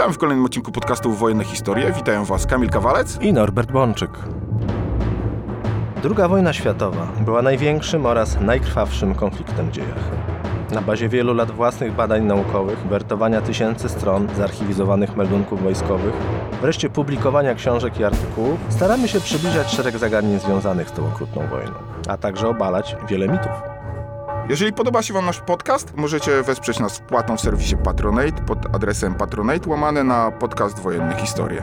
Witam w kolejnym odcinku podcastu Wojenne Historie. Witają Was Kamil Kawalec i Norbert Bączyk. Druga wojna światowa była największym oraz najkrwawszym konfliktem w dziejach. Na bazie wielu lat własnych badań naukowych, wertowania tysięcy stron zarchiwizowanych meldunków wojskowych, wreszcie publikowania książek i artykułów, staramy się przybliżać szereg zagadnień związanych z tą okrutną wojną, a także obalać wiele mitów. Jeżeli podoba się Wam nasz podcast, możecie wesprzeć nas wpłatą w serwisie Patronate pod adresem patronate łamane na podcast Wojenne Historie.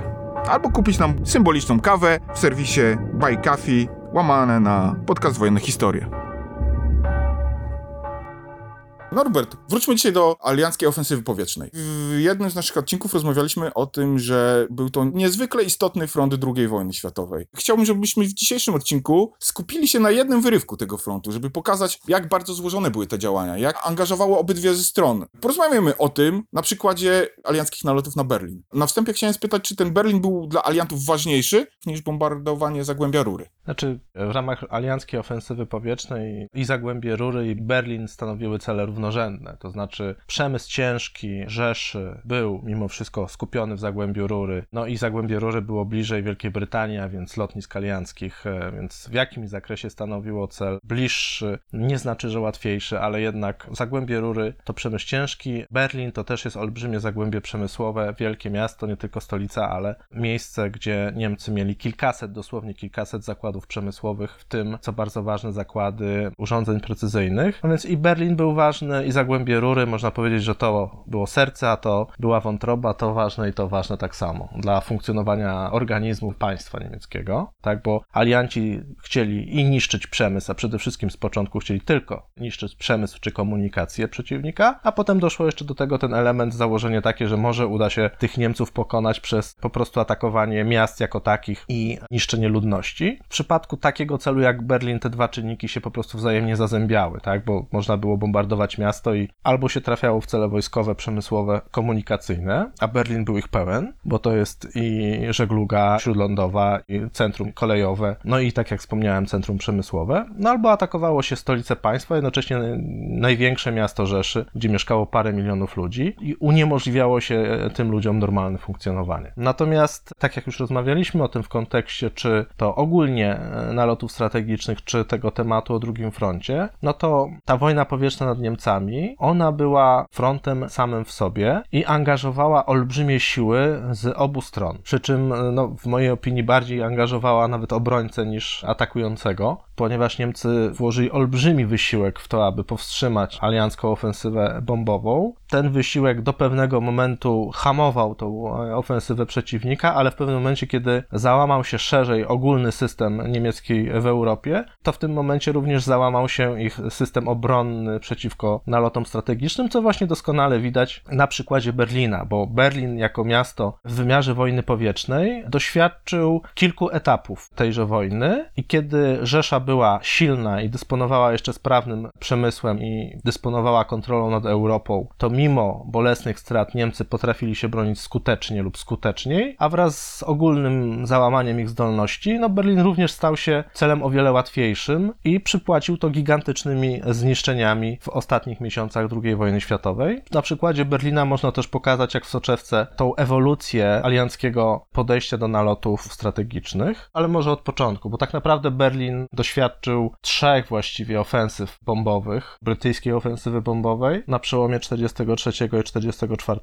Albo kupić nam symboliczną kawę w serwisie Buy Coffee łamane na podcast Wojenne Historie. Norbert, wróćmy dzisiaj do alianckiej ofensywy powietrznej. W jednym z naszych odcinków rozmawialiśmy o tym, że był to niezwykle istotny front II wojny światowej. Chciałbym, żebyśmy w dzisiejszym odcinku skupili się na jednym wyrywku tego frontu, żeby pokazać, jak bardzo złożone były te działania, jak angażowało obydwie ze stron. Porozmawiamy o tym na przykładzie alianckich nalotów na Berlin. Na wstępie chciałem spytać, czy ten Berlin był dla aliantów ważniejszy niż bombardowanie Zagłębia Rury? Znaczy, w ramach alianckiej ofensywy powietrznej i Zagłębie Rury i Berlin stanowiły cele równorzędne. To znaczy przemysł ciężki Rzeszy był mimo wszystko skupiony w Zagłębiu Rury. No i Zagłębie Rury było bliżej Wielkiej Brytanii, a więc lotnisk alianckich, e, więc w jakimś zakresie stanowiło cel bliższy. Nie znaczy, że łatwiejszy, ale jednak Zagłębie Rury to przemysł ciężki. Berlin to też jest olbrzymie zagłębie przemysłowe, wielkie miasto, nie tylko stolica, ale miejsce, gdzie Niemcy mieli kilkaset, dosłownie kilkaset zakładów przemysłowych, w tym, co bardzo ważne, zakłady urządzeń precyzyjnych. No więc i Berlin był ważny, i Zagłębie Rury, można powiedzieć, że to było serce, a to była wątroba, to ważne i to ważne tak samo dla funkcjonowania organizmu państwa niemieckiego, tak, bo alianci chcieli i niszczyć przemysł, a przede wszystkim z początku chcieli tylko niszczyć przemysł czy komunikację przeciwnika, a potem doszło jeszcze do tego ten element, założenie takie, że może uda się tych Niemców pokonać przez po prostu atakowanie miast jako takich i niszczenie ludności. W przypadku takiego celu jak Berlin te dwa czynniki się po prostu wzajemnie zazębiały, tak, bo można było bombardować miasto i albo się trafiało w cele wojskowe, przemysłowe, komunikacyjne, a Berlin był ich pełen, bo to jest i żegluga śródlądowa, i centrum kolejowe, no i tak jak wspomniałem, centrum przemysłowe, no albo atakowało się stolice państwa, jednocześnie największe miasto Rzeszy, gdzie mieszkało parę milionów ludzi i uniemożliwiało się tym ludziom normalne funkcjonowanie. Natomiast, tak jak już rozmawialiśmy o tym w kontekście, czy to ogólnie nalotów strategicznych, czy tego tematu o drugim froncie, no to ta wojna powietrzna nad Niemcami ona była frontem samym w sobie i angażowała olbrzymie siły z obu stron. Przy czym, no, w mojej opinii, bardziej angażowała nawet obrońcę niż atakującego, ponieważ Niemcy włożyli olbrzymi wysiłek w to, aby powstrzymać aliancką ofensywę bombową. Ten wysiłek do pewnego momentu hamował tą ofensywę przeciwnika, ale w pewnym momencie, kiedy załamał się szerzej ogólny system niemiecki w Europie, to w tym momencie również załamał się ich system obronny przeciwko nalotom strategicznym, co właśnie doskonale widać na przykładzie Berlina, bo Berlin jako miasto w wymiarze wojny powietrznej doświadczył kilku etapów tejże wojny i kiedy Rzesza była silna i dysponowała jeszcze sprawnym przemysłem i dysponowała kontrolą nad Europą, to mimo bolesnych strat Niemcy potrafili się bronić skutecznie lub skuteczniej, a wraz z ogólnym załamaniem ich zdolności, no Berlin również stał się celem o wiele łatwiejszym i przypłacił to gigantycznymi zniszczeniami w ostatnich ostatnich miesiącach II wojny światowej. Na przykładzie Berlina można też pokazać, jak w soczewce, tą ewolucję alianckiego podejścia do nalotów strategicznych, ale może od początku, bo tak naprawdę Berlin doświadczył trzech właściwie ofensyw bombowych, brytyjskiej ofensywy bombowej na przełomie 43 i 44.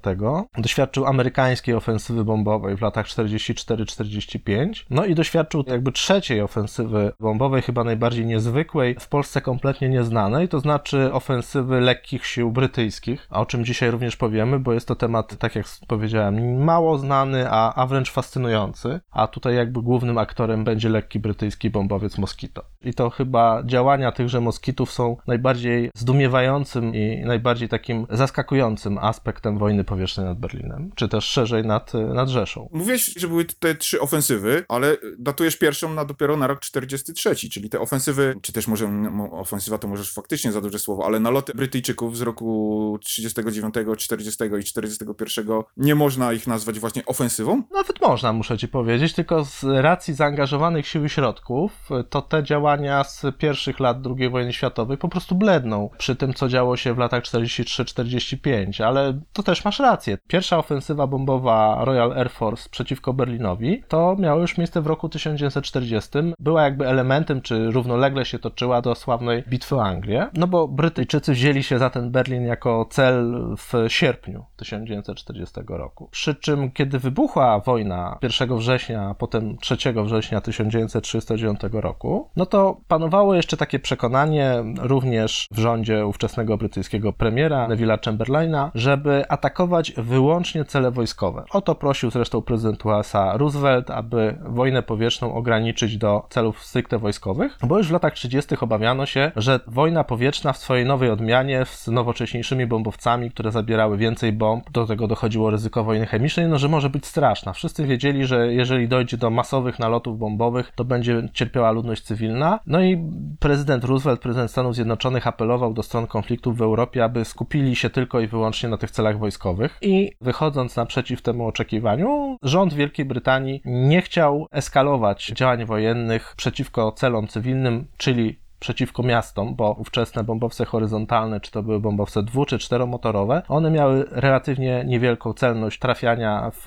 Doświadczył amerykańskiej ofensywy bombowej w latach 44-45. No i doświadczył jakby trzeciej ofensywy bombowej, chyba najbardziej niezwykłej, w Polsce kompletnie nieznanej, to znaczy ofensywy lekkich sił brytyjskich, o czym dzisiaj również powiemy, bo jest to temat, tak jak powiedziałem, mało znany, a, a wręcz fascynujący. A tutaj jakby głównym aktorem będzie lekki brytyjski bombowiec Moskito. I to chyba działania tychże moskitów są najbardziej zdumiewającym i najbardziej takim zaskakującym aspektem wojny powietrznej nad Berlinem, czy też szerzej nad, nad Rzeszą. Mówiłeś, że były te trzy ofensywy, ale datujesz pierwszą na dopiero na rok 43, czyli te ofensywy, czy też może ofensywa to możesz faktycznie za duże słowo, ale naloty Brytyjczyków z roku 39, 40 i 41 nie można ich nazwać właśnie ofensywą? Nawet można, muszę ci powiedzieć, tylko z racji zaangażowanych sił i środków, to te działania z pierwszych lat II wojny światowej po prostu bledną przy tym, co działo się w latach 43-45, ale to też masz rację. Pierwsza ofensywa bombowa Royal Air Force przeciwko Berlinowi to miało już miejsce w roku 1940. Była jakby elementem, czy równolegle się toczyła do sławnej bitwy o Anglię, no bo Brytyjczycy wzięli się za ten Berlin jako cel w sierpniu 1940 roku. Przy czym, kiedy wybuchła wojna 1 września, a potem 3 września 1939 roku, no to panowało jeszcze takie przekonanie również w rządzie ówczesnego brytyjskiego premiera Neville'a Chamberlaina, żeby atakować wyłącznie cele wojskowe. O to prosił zresztą prezydent USA Roosevelt, aby wojnę powietrzną ograniczyć do celów stricte wojskowych, bo już w latach 30. obawiano się, że wojna powietrzna w swojej nowej odmianie z nowocześniejszymi bombowcami, które zabierały więcej bomb, do tego dochodziło ryzyko wojny chemicznej, no że może być straszna. Wszyscy wiedzieli, że jeżeli dojdzie do masowych nalotów bombowych, to będzie cierpiała ludność cywilna. No i prezydent Roosevelt, prezydent Stanów Zjednoczonych apelował do stron konfliktów w Europie, aby skupili się tylko i wyłącznie na tych celach wojskowych. I wychodząc naprzeciw temu oczekiwaniu, rząd Wielkiej Brytanii nie chciał eskalować działań wojennych przeciwko celom cywilnym, czyli przeciwko miastom, bo ówczesne bombowce horyzontalne, czy to były bombowce dwu czy czteromotorowe, one miały relatywnie niewielką celność trafiania w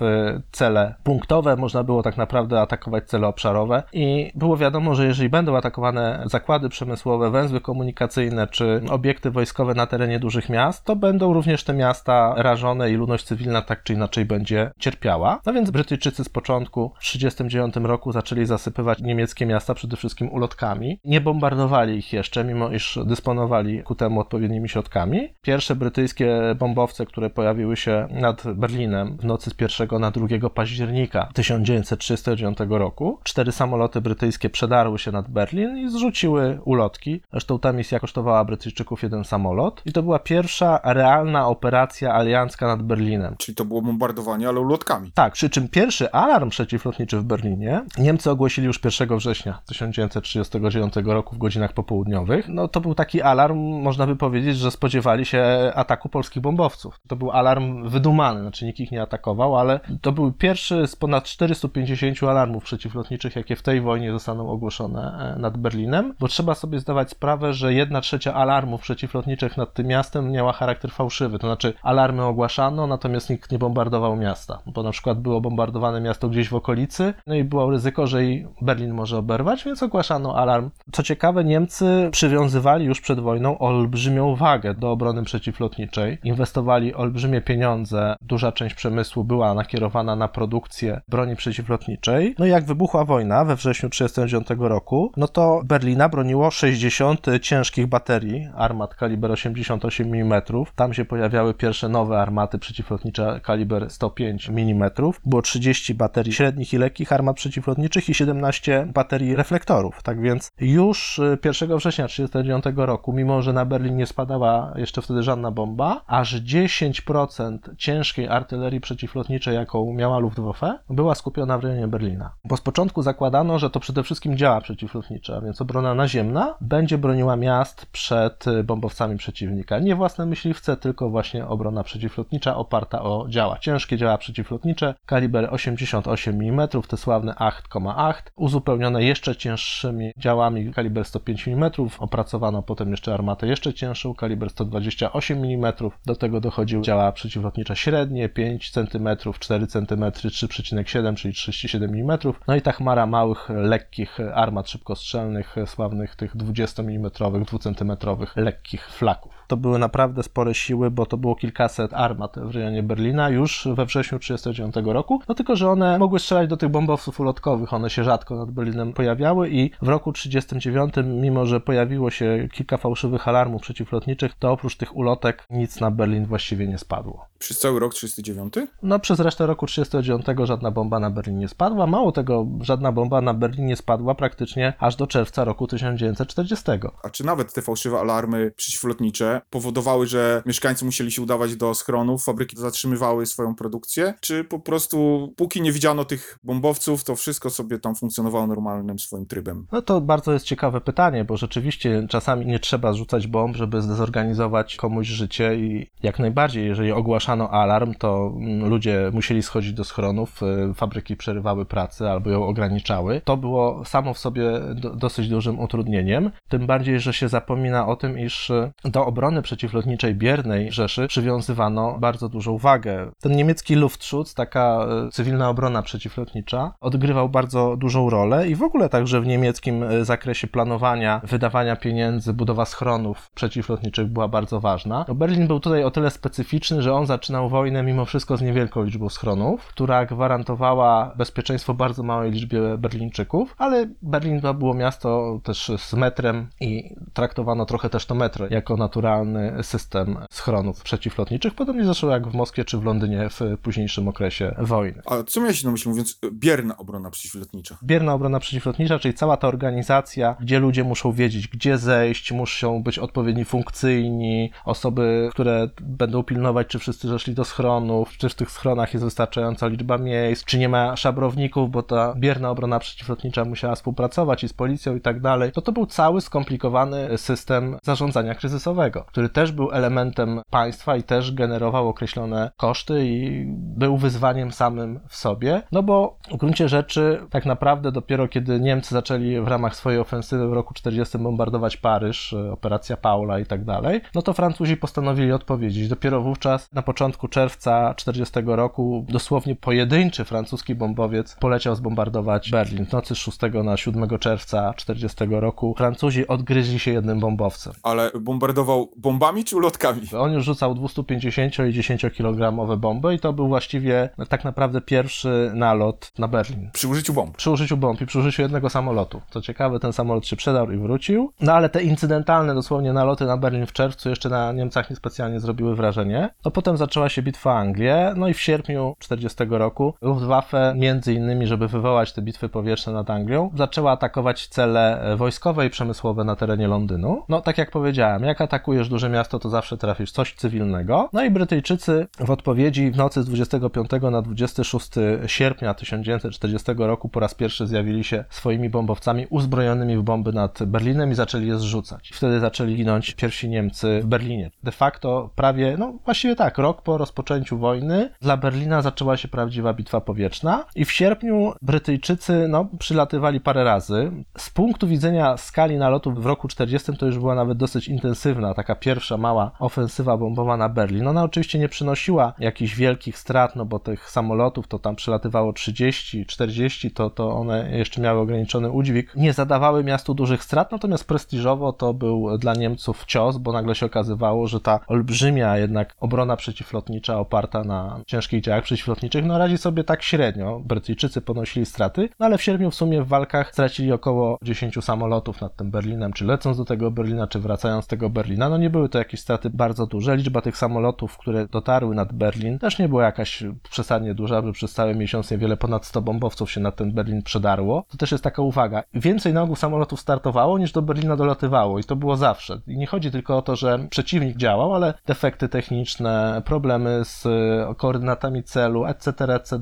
cele punktowe, można było tak naprawdę atakować cele obszarowe i było wiadomo, że jeżeli będą atakowane zakłady przemysłowe, węzły komunikacyjne czy obiekty wojskowe na terenie dużych miast, to będą również te miasta rażone i ludność cywilna tak czy inaczej będzie cierpiała. No więc Brytyjczycy z początku w 1939 roku zaczęli zasypywać niemieckie miasta przede wszystkim ulotkami. Nie bombardowali ich jeszcze, mimo iż dysponowali ku temu odpowiednimi środkami. Pierwsze brytyjskie bombowce, które pojawiły się nad Berlinem w nocy z 1 na 2 października 1939 roku, cztery samoloty brytyjskie przedarły się nad Berlin i zrzuciły ulotki. Zresztą ta misja kosztowała Brytyjczyków jeden samolot i to była pierwsza realna operacja aliancka nad Berlinem. Czyli to było bombardowanie, ale ulotkami. Tak, przy czym pierwszy alarm przeciwlotniczy w Berlinie Niemcy ogłosili już 1 września 1939 roku w godzinach popołudniowych. No to był taki alarm, można by powiedzieć, że spodziewali się ataku polskich bombowców. To był alarm wydumany, znaczy nikt ich nie atakował, ale to był pierwszy z ponad 450 alarmów przeciwlotniczych, jakie w tej wojnie zostaną ogłoszone e, nad Berlinem, bo trzeba sobie zdawać sprawę, że jedna trzecia alarmów przeciwlotniczych nad tym miastem miała charakter fałszywy, to znaczy alarmy ogłaszano, natomiast nikt nie bombardował miasta, bo na przykład było bombardowane miasto gdzieś w okolicy, no i było ryzyko, że i Berlin może oberwać, więc ogłaszano alarm. Co ciekawe, Niemcy przywiązywali już przed wojną olbrzymią wagę do obrony przeciwlotniczej, inwestowali olbrzymie pieniądze, duża część przemysłu była nakierowana na produkcję broni przeciwlotniczej. No i jak wybuchła wojna we wrześniu 1939 roku, no to Berlina broniło 60 ciężkich baterii armat kaliber 88 mm. Tam się pojawiały pierwsze nowe armaty przeciwlotnicze kaliber 105 mm. Było 30 baterii średnich i lekkich armat przeciwlotniczych i 17 baterii reflektorów. Tak więc już 1 września 1939 roku, mimo że na Berlin nie spadała jeszcze wtedy żadna bomba, aż 10% ciężkiej artylerii przeciwlotniczej, jaką miała Luftwaffe, była skupiona w rejonie Berlina. Bo z początku zakładano, że to przede wszystkim działa przeciwlotnicze, a więc obrona naziemna będzie broniła miast przed bombowcami przeciwnika. Nie własne myśliwce, tylko właśnie obrona przeciwlotnicza oparta o działa. Ciężkie działa przeciwlotnicze, kaliber 88 mm, te sławne 8,8, uzupełnione jeszcze cięższymi działami kaliber 105 mm. Opracowano potem jeszcze armatę jeszcze cięższą, kaliber 128 mm. Do tego dochodziły działa przeciwlotnicze średnie, 5 cm, 4 cm, 3,7, czyli 37 mm. No i ta chmara małych, lekkich armat szybkostrzelnych, sławnych tych 20 mm, 2 cm lekkich flaków. To były naprawdę spore siły, bo to było kilkaset armat w rejonie Berlina już we wrześniu 1939 roku. No tylko, że one mogły strzelać do tych bombowców ulotkowych, one się rzadko nad Berlinem pojawiały i w roku 1939, mimo że pojawiło się kilka fałszywych alarmów przeciwlotniczych, to oprócz tych ulotek nic na Berlin właściwie nie spadło. Przez cały rok 39? No przez resztę roku 1939 żadna bomba na Berlin nie spadła. Mało tego, żadna bomba na Berlin nie spadła praktycznie aż do czerwca roku 1940. A czy nawet te fałszywe alarmy przeciwlotnicze powodowały, że mieszkańcy musieli się udawać do schronów, fabryki zatrzymywały swoją produkcję? Czy po prostu póki nie widziano tych bombowców, to wszystko sobie tam funkcjonowało normalnym swoim trybem? No to bardzo jest ciekawe pytanie, bo rzeczywiście czasami nie trzeba zrzucać bomb, żeby zdezorganizować komuś życie i jak najbardziej, jeżeli ogłasza ogłaszano alarm, to mm, ludzie musieli schodzić do schronów, y, fabryki przerywały pracę albo ją ograniczały. To było samo w sobie do, dosyć dużym utrudnieniem, tym bardziej, że się zapomina o tym, iż y, do obrony przeciwlotniczej biernej Rzeszy przywiązywano bardzo dużą wagę. Ten niemiecki Luftschutz, taka y, cywilna obrona przeciwlotnicza, odgrywał bardzo dużą rolę i w ogóle także w niemieckim zakresie planowania, wydawania pieniędzy, budowa schronów przeciwlotniczych była bardzo ważna. No Berlin był tutaj o tyle specyficzny, że on zaczynał wojnę mimo wszystko z niewielką liczbą schronów, która gwarantowała bezpieczeństwo bardzo małej liczbie Berlińczyków, ale Berlin to było miasto też z metrem i traktowano trochę też to metro jako naturalny system schronów przeciwlotniczych, podobnie zresztą jak w Moskwie czy w Londynie w późniejszym okresie wojny. A co miałeś na myśli mówiąc bierna obrona przeciwlotnicza? Bierna obrona przeciwlotnicza, czyli cała ta organizacja, gdzie ludzie muszą wiedzieć, gdzie zejść, muszą być odpowiedni funkcyjni, osoby, które będą pilnować, czy wszyscy zeszli do schronów, czy w tych schronach jest wystarczająca liczba miejsc, czy nie ma szabrowników, bo ta bierna obrona przeciwlotnicza musiała współpracować i z policją i tak dalej. To to był cały skomplikowany system zarządzania kryzysowego, który też był elementem państwa i też generował określone koszty i był wyzwaniem samym w sobie, no bo w gruncie rzeczy tak naprawdę dopiero kiedy Niemcy zaczęli w ramach swojej ofensywy w roku 40 bombardować Paryż, e, operacja Paula i tak dalej, no to Francuzi postanowili odpowiedzieć. Dopiero wówczas na początku czerwca 40 roku dosłownie pojedynczy francuski bombowiec poleciał zbombardować Berlin. W nocy z 6 na 7 czerwca 40 roku Francuzi odgryźli się jednym bombowcem. Ale bombardował bombami czy ulotkami? On już rzucał 250 i 10 kilogramowe bomby i to był właściwie tak naprawdę pierwszy nalot na Berlin. Przy użyciu bomb. Przy użyciu bomb i przy użyciu jednego samolotu. Co ciekawe, ten samolot się przedarł i wrócił. No ale te incydentalne dosłownie naloty na Berlin w czerwcu jeszcze na Niemcach niespecjalnie zrobiły wrażenie. No potem zaczęła się bitwa o Anglię, no i w sierpniu 40 roku Luftwaffe, między innymi, żeby wywołać te bitwy powietrzne nad Anglią, zaczęła atakować cele e, wojskowe i przemysłowe na terenie Londynu. No tak jak powiedziałem, jak atakujesz duże miasto, to zawsze trafisz coś cywilnego. No i Brytyjczycy w odpowiedzi w nocy z 25 na 26 sierpnia 1940 roku po raz pierwszy zjawili się swoimi bombowcami uzbrojonymi w bomby nad Berlinem i zaczęli je zrzucać. Wtedy zaczęli ginąć pierwsi Niemcy w Berlinie. De facto prawie, no właściwie tak, rok po rozpoczęciu wojny dla Berlina zaczęła się prawdziwa bitwa powietrzna i w sierpniu Brytyjczycy no, przylatywali parę razy. Z punktu widzenia skali nalotów w roku 40 to już była nawet dosyć intensywna, taka pierwsza mała ofensywa bombowa na Berlin. Ona oczywiście nie przynosiła jakichś wielkich strat, no bo tych samolotów to tam przylatywało 30, 40, to, to one jeszcze miały ograniczony udźwig. Nie zadawały miastu dużych strat, natomiast prestiżowo to był dla Niemców cios, bo nagle się okazywało, że ta olbrzymia jednak obrona przeciwlotnicza oparta na ciężkich działach przeciwlotniczych, no radzi sobie tak średnio. Brytyjczycy ponosili straty, no ale w sierpniu w sumie w walkach stracili około 10 samolotów nad tym Berlinem, czy lecąc do tego Berlina, czy wracając z tego Berlina. No nie były to jakieś straty bardzo duże. Liczba tych samolotów, które dotarły nad Berlin, też nie była jakaś przesadnie duża, że przez cały miesiąc niewiele ponad 100 bombowców się na ten Berlin przedarło. To też jest taka uwaga. Więcej na ogół samolotów startowało, niż do Berlina dolatywało i to było zawsze. I nie chodzi tylko o to, że przeciwnik działał, ale defekty techniczne, problemy z e, koordynatami celu, etc., etc.,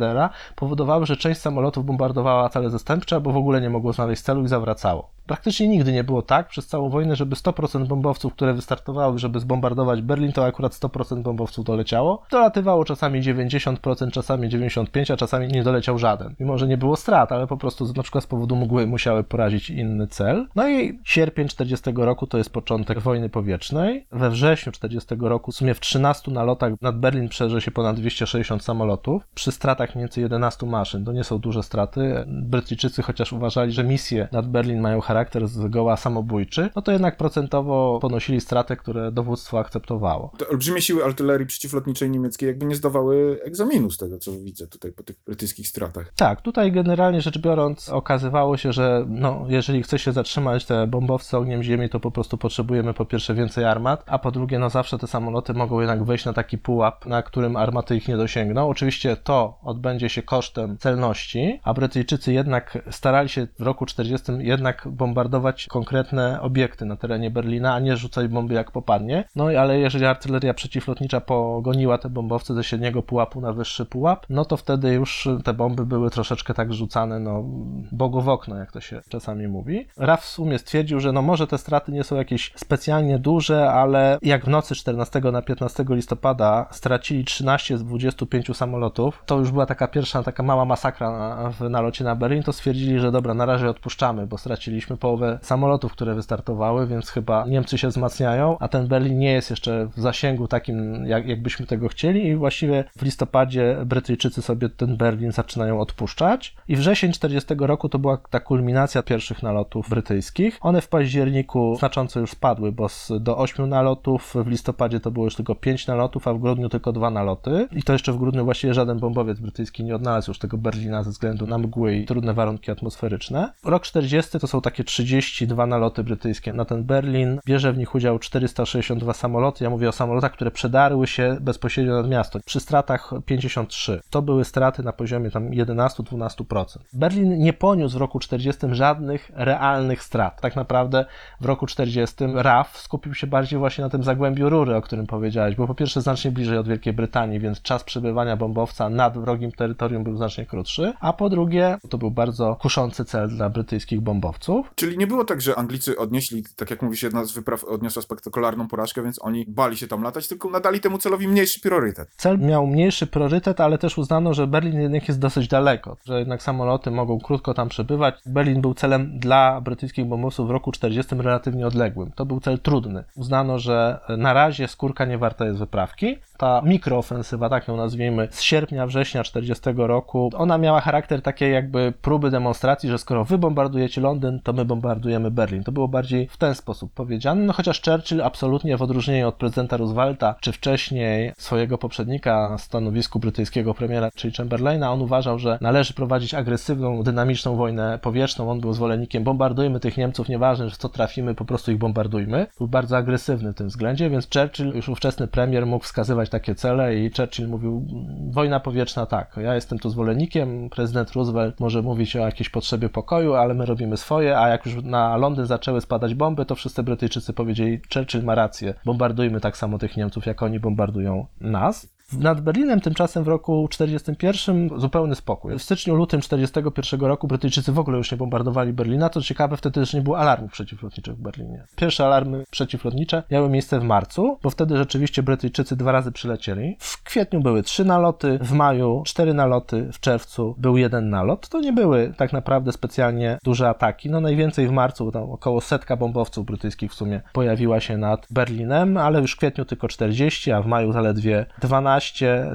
powodowały, że część samolotów bombardowała cele zastępcze, albo w ogóle nie mogło znaleźć celu i zawracało. Praktycznie nigdy nie było tak przez całą wojnę, żeby 100% bombowców, które wystartowały, żeby zbombardować Berlin, to akurat 100% bombowców doleciało. Dolatywało czasami 90%, czasami 95%, a czasami nie doleciał żaden. Mimo, że nie było strat, ale po prostu na przykład z powodu mgły musiały porazić inny cel. No i sierpień 40 roku to jest początek wojny powietrznej. We wrześniu 40 roku w sumie w 13 nalotach nad Berlin przeży się ponad 260 samolotów. Przy stratach mniej więcej 11 maszyn. To nie są duże straty. Brytyjczycy chociaż uważali, że misje nad Berlin mają charakter zgoła samobójczy, no to jednak procentowo ponosili straty, które dowództwo akceptowało. Te olbrzymie siły artylerii przeciwlotniczej niemieckiej jakby nie zdawały egzaminu z tego, co widzę tutaj po tych brytyjskich stratach. Tak, tutaj generalnie rzecz biorąc okazywało się, że no, jeżeli chce się zatrzymać te bombowce ogniem ziemi, to po prostu potrzebujemy po pierwsze więcej armat, a po drugie no zawsze te samoloty mogą jednak wejść na taki pułap, na którym armaty ich nie dosięgną. Oczywiście to odbędzie się kosztem celności, a Brytyjczycy jednak starali się w roku 40 jednak bombardować konkretne obiekty na terenie Berlina, a nie rzucać bomby jak popadnie. No ale jeżeli artyleria przeciwlotnicza pogoniła te bombowce ze średniego pułapu na wyższy pułap, no to wtedy już te bomby były troszeczkę tak rzucane, no bogu w okno, jak to się czasami mówi. RAF w sumie stwierdził, że no może te straty nie są jakieś specjalnie duże, ale jak w nocy 14 na 15 listopada stracili 13 z 25 samolotów, to już była taka pierwsza, taka mała masakra na, w nalocie na Berlin, to stwierdzili, że dobra, na razie odpuszczamy, bo straciliśmy połowę samolotów, które wystartowały, więc chyba Niemcy się wzmacniają, a ten Berlin nie jest jeszcze w zasięgu takim, jak, jakbyśmy tego chcieli i właściwie w listopadzie Brytyjczycy sobie ten Berlin zaczynają odpuszczać i wrzesień 40 roku to była ta kulminacja pierwszych nalotów brytyjskich. One w październiku znacząco już spadły, bo do 8 nalotów, w listopadzie to było już tylko 5 nalotów, a w grudniu tylko dwa naloty i to jeszcze w grudniu właściwie żaden bombowiec brytyjski nie odnalazł już tego Berlina ze względu na mgły i trudne warunki atmosferyczne. Rok 40 to są takie 32 naloty brytyjskie na ten Berlin. Bierze w nich udział 462 samoloty. Ja mówię o samolotach, które przedarły się bezpośrednio nad miasto. Przy stratach 53. To były straty na poziomie tam 11-12%. Berlin nie poniósł w roku 40 żadnych realnych strat. Tak naprawdę w roku 40 RAF skupił się bardziej właśnie na tym zagłębiu rury, o którym powiedziałeś, bo po pierwsze znacznie bliżej od Wielkiej Brytanii, więc czas przebywania bombowca nad wrogim terytorium był znacznie krótszy, a po drugie to był bardzo kuszący cel dla brytyjskich bombowców. Czyli nie było tak, że Anglicy odnieśli, tak jak mówisz, jedna z wypraw odniosła spektakularną porażkę, więc oni bali się tam latać, tylko nadali temu celowi mniejszy priorytet. Cel miał mniejszy priorytet, ale też uznano, że Berlin jednak jest dosyć daleko, że jednak samoloty mogą krótko tam przebywać. Berlin był celem dla brytyjskich bombowców w roku 40 relatywnie odległym. To był cel trudny. Uznano, że na razie skórka nie warta jest wyprawki. Ta mikroofensywa, tak ją nazwijmy, z sierpnia, września 40 roku, ona miała charakter takiej jakby próby demonstracji, że skoro wy bombardujecie Londyn, to my bombardujemy Berlin. To było bardziej w ten sposób powiedziane, no chociaż Churchill absolutnie w odróżnieniu od prezydenta Roosevelta, czy wcześniej swojego poprzednika na stanowisku brytyjskiego premiera, czyli Chamberlaina, on uważał, że należy prowadzić agresywną, dynamiczną wojnę powietrzną. On był zwolennikiem bombardujmy tych Niemców, nieważne, że co trafimy, po prostu ich bombardujmy. Był bardzo agresywny w tym względzie, więc Churchill, już ówczesny premier, mógł wskazywać takie cele i Churchill mówił, wojna powietrzna tak, ja jestem tu zwolennikiem, prezydent Roosevelt może mówić o jakiejś potrzebie pokoju, ale my robimy swoje, a jak już na Londyn zaczęły spadać bomby, to wszyscy Brytyjczycy powiedzieli, Churchill ma rację, bombardujmy tak samo tych Niemców, jak oni bombardują nas. Nad Berlinem tymczasem w roku 41 zupełny spokój. W styczniu, lutym 41 roku Brytyjczycy w ogóle już nie bombardowali Berlina. To ciekawe, wtedy też nie było alarmów przeciwlotniczych w Berlinie. Pierwsze alarmy przeciwlotnicze miały miejsce w marcu, bo wtedy rzeczywiście Brytyjczycy dwa razy przylecieli. W kwietniu były trzy naloty, w maju cztery naloty, w czerwcu był jeden nalot. To nie były tak naprawdę specjalnie duże ataki. No najwięcej w marcu, tam około setka bombowców brytyjskich w sumie pojawiła się nad Berlinem, ale już w kwietniu tylko 40, a w maju zaledwie 12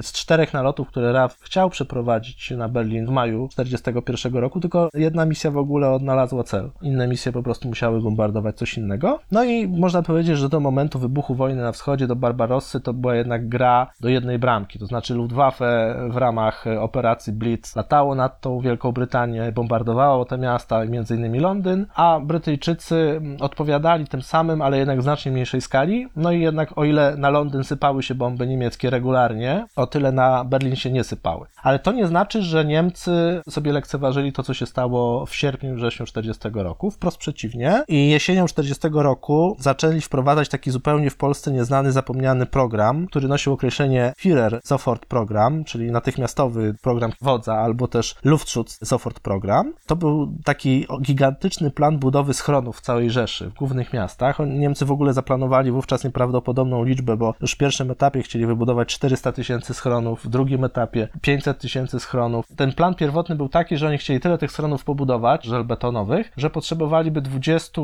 z czterech nalotów, które RAF chciał przeprowadzić na Berlin w maju 1941 roku, tylko jedna misja w ogóle odnalazła cel. Inne misje po prostu musiały bombardować coś innego. No i można powiedzieć, że do momentu wybuchu wojny na wschodzie, do Barbarossy, to była jednak gra do jednej bramki. To znaczy Luftwaffe w ramach operacji Blitz latało nad tą Wielką Brytanię, bombardowało te miasta, innymi Londyn, a Brytyjczycy odpowiadali tym samym, ale jednak w znacznie mniejszej skali. No i jednak o ile na Londyn sypały się bomby niemieckie regularnie, o tyle na Berlin się nie sypały. Ale to nie znaczy, że Niemcy sobie lekceważyli to, co się stało w sierpniu, wrześniu 40 roku. Wprost przeciwnie. I jesienią 40 roku zaczęli wprowadzać taki zupełnie w Polsce nieznany, zapomniany program, który nosił określenie Führer Sofort Program, czyli natychmiastowy program wodza, albo też Luftschutz Sofort Program. To był taki gigantyczny plan budowy schronów w całej Rzeszy, w głównych miastach. Niemcy w ogóle zaplanowali wówczas nieprawdopodobną liczbę, bo już w pierwszym etapie chcieli wybudować 400 tysięcy schronów, w drugim etapie 500 tysięcy schronów. Ten plan pierwotny był taki, że oni chcieli tyle tych schronów pobudować, żelbetonowych, że potrzebowaliby 20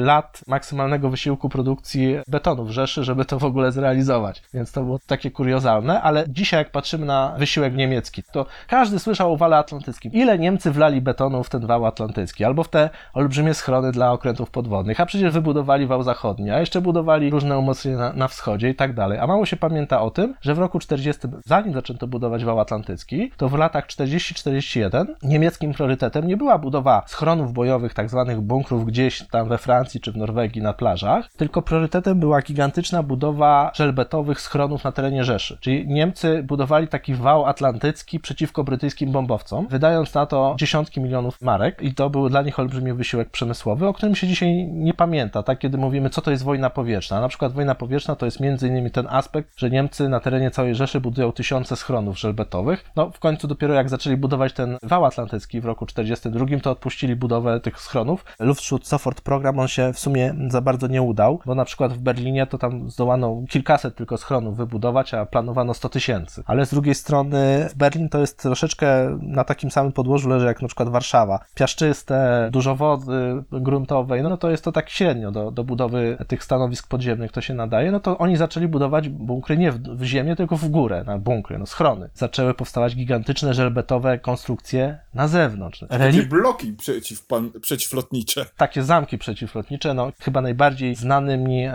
lat maksymalnego wysiłku produkcji betonu w Rzeszy, żeby to w ogóle zrealizować. Więc to było takie kuriozalne, ale dzisiaj jak patrzymy na wysiłek niemiecki, to każdy słyszał o wale atlantyckim. Ile Niemcy wlali betonu w ten wał atlantycki, albo w te olbrzymie schrony dla okrętów podwodnych, a przecież wybudowali wał zachodni, a jeszcze budowali różne umocnienia na, na wschodzie i tak dalej. A mało się pamięta o tym, że w roku roku 40, zanim zaczęto budować wał atlantycki, to w latach 40-41 niemieckim priorytetem nie była budowa schronów bojowych, tak zwanych bunkrów gdzieś tam we Francji czy w Norwegii na plażach, tylko priorytetem była gigantyczna budowa żelbetowych schronów na terenie Rzeszy. Czyli Niemcy budowali taki wał atlantycki przeciwko brytyjskim bombowcom, wydając na to dziesiątki milionów marek i to był dla nich olbrzymi wysiłek przemysłowy, o którym się dzisiaj nie pamięta, tak, kiedy mówimy, co to jest wojna powietrzna. Na przykład wojna powietrzna to jest między innymi ten aspekt, że Niemcy na terenie całej Rzeszy budują tysiące schronów żelbetowych. No, w końcu dopiero jak zaczęli budować ten wał atlantycki w roku 42, to odpuścili budowę tych schronów. Luftschutzsofort program, on się w sumie za bardzo nie udał, bo na przykład w Berlinie to tam zdołano kilkaset tylko schronów wybudować, a planowano 100 tysięcy. Ale z drugiej strony Berlin to jest troszeczkę na takim samym podłożu leży jak na przykład Warszawa. Piaszczyste, dużo wody gruntowej, no to jest to tak średnio do, do budowy tych stanowisk podziemnych to się nadaje, no to oni zaczęli budować bunkry nie w, w ziemię, tylko w górę, na bunkry, no schrony. Zaczęły powstawać gigantyczne żelbetowe konstrukcje na zewnątrz. Takie bloki przeciwpan, przeciwlotnicze. Takie zamki przeciwlotnicze, no chyba najbardziej znanymi e,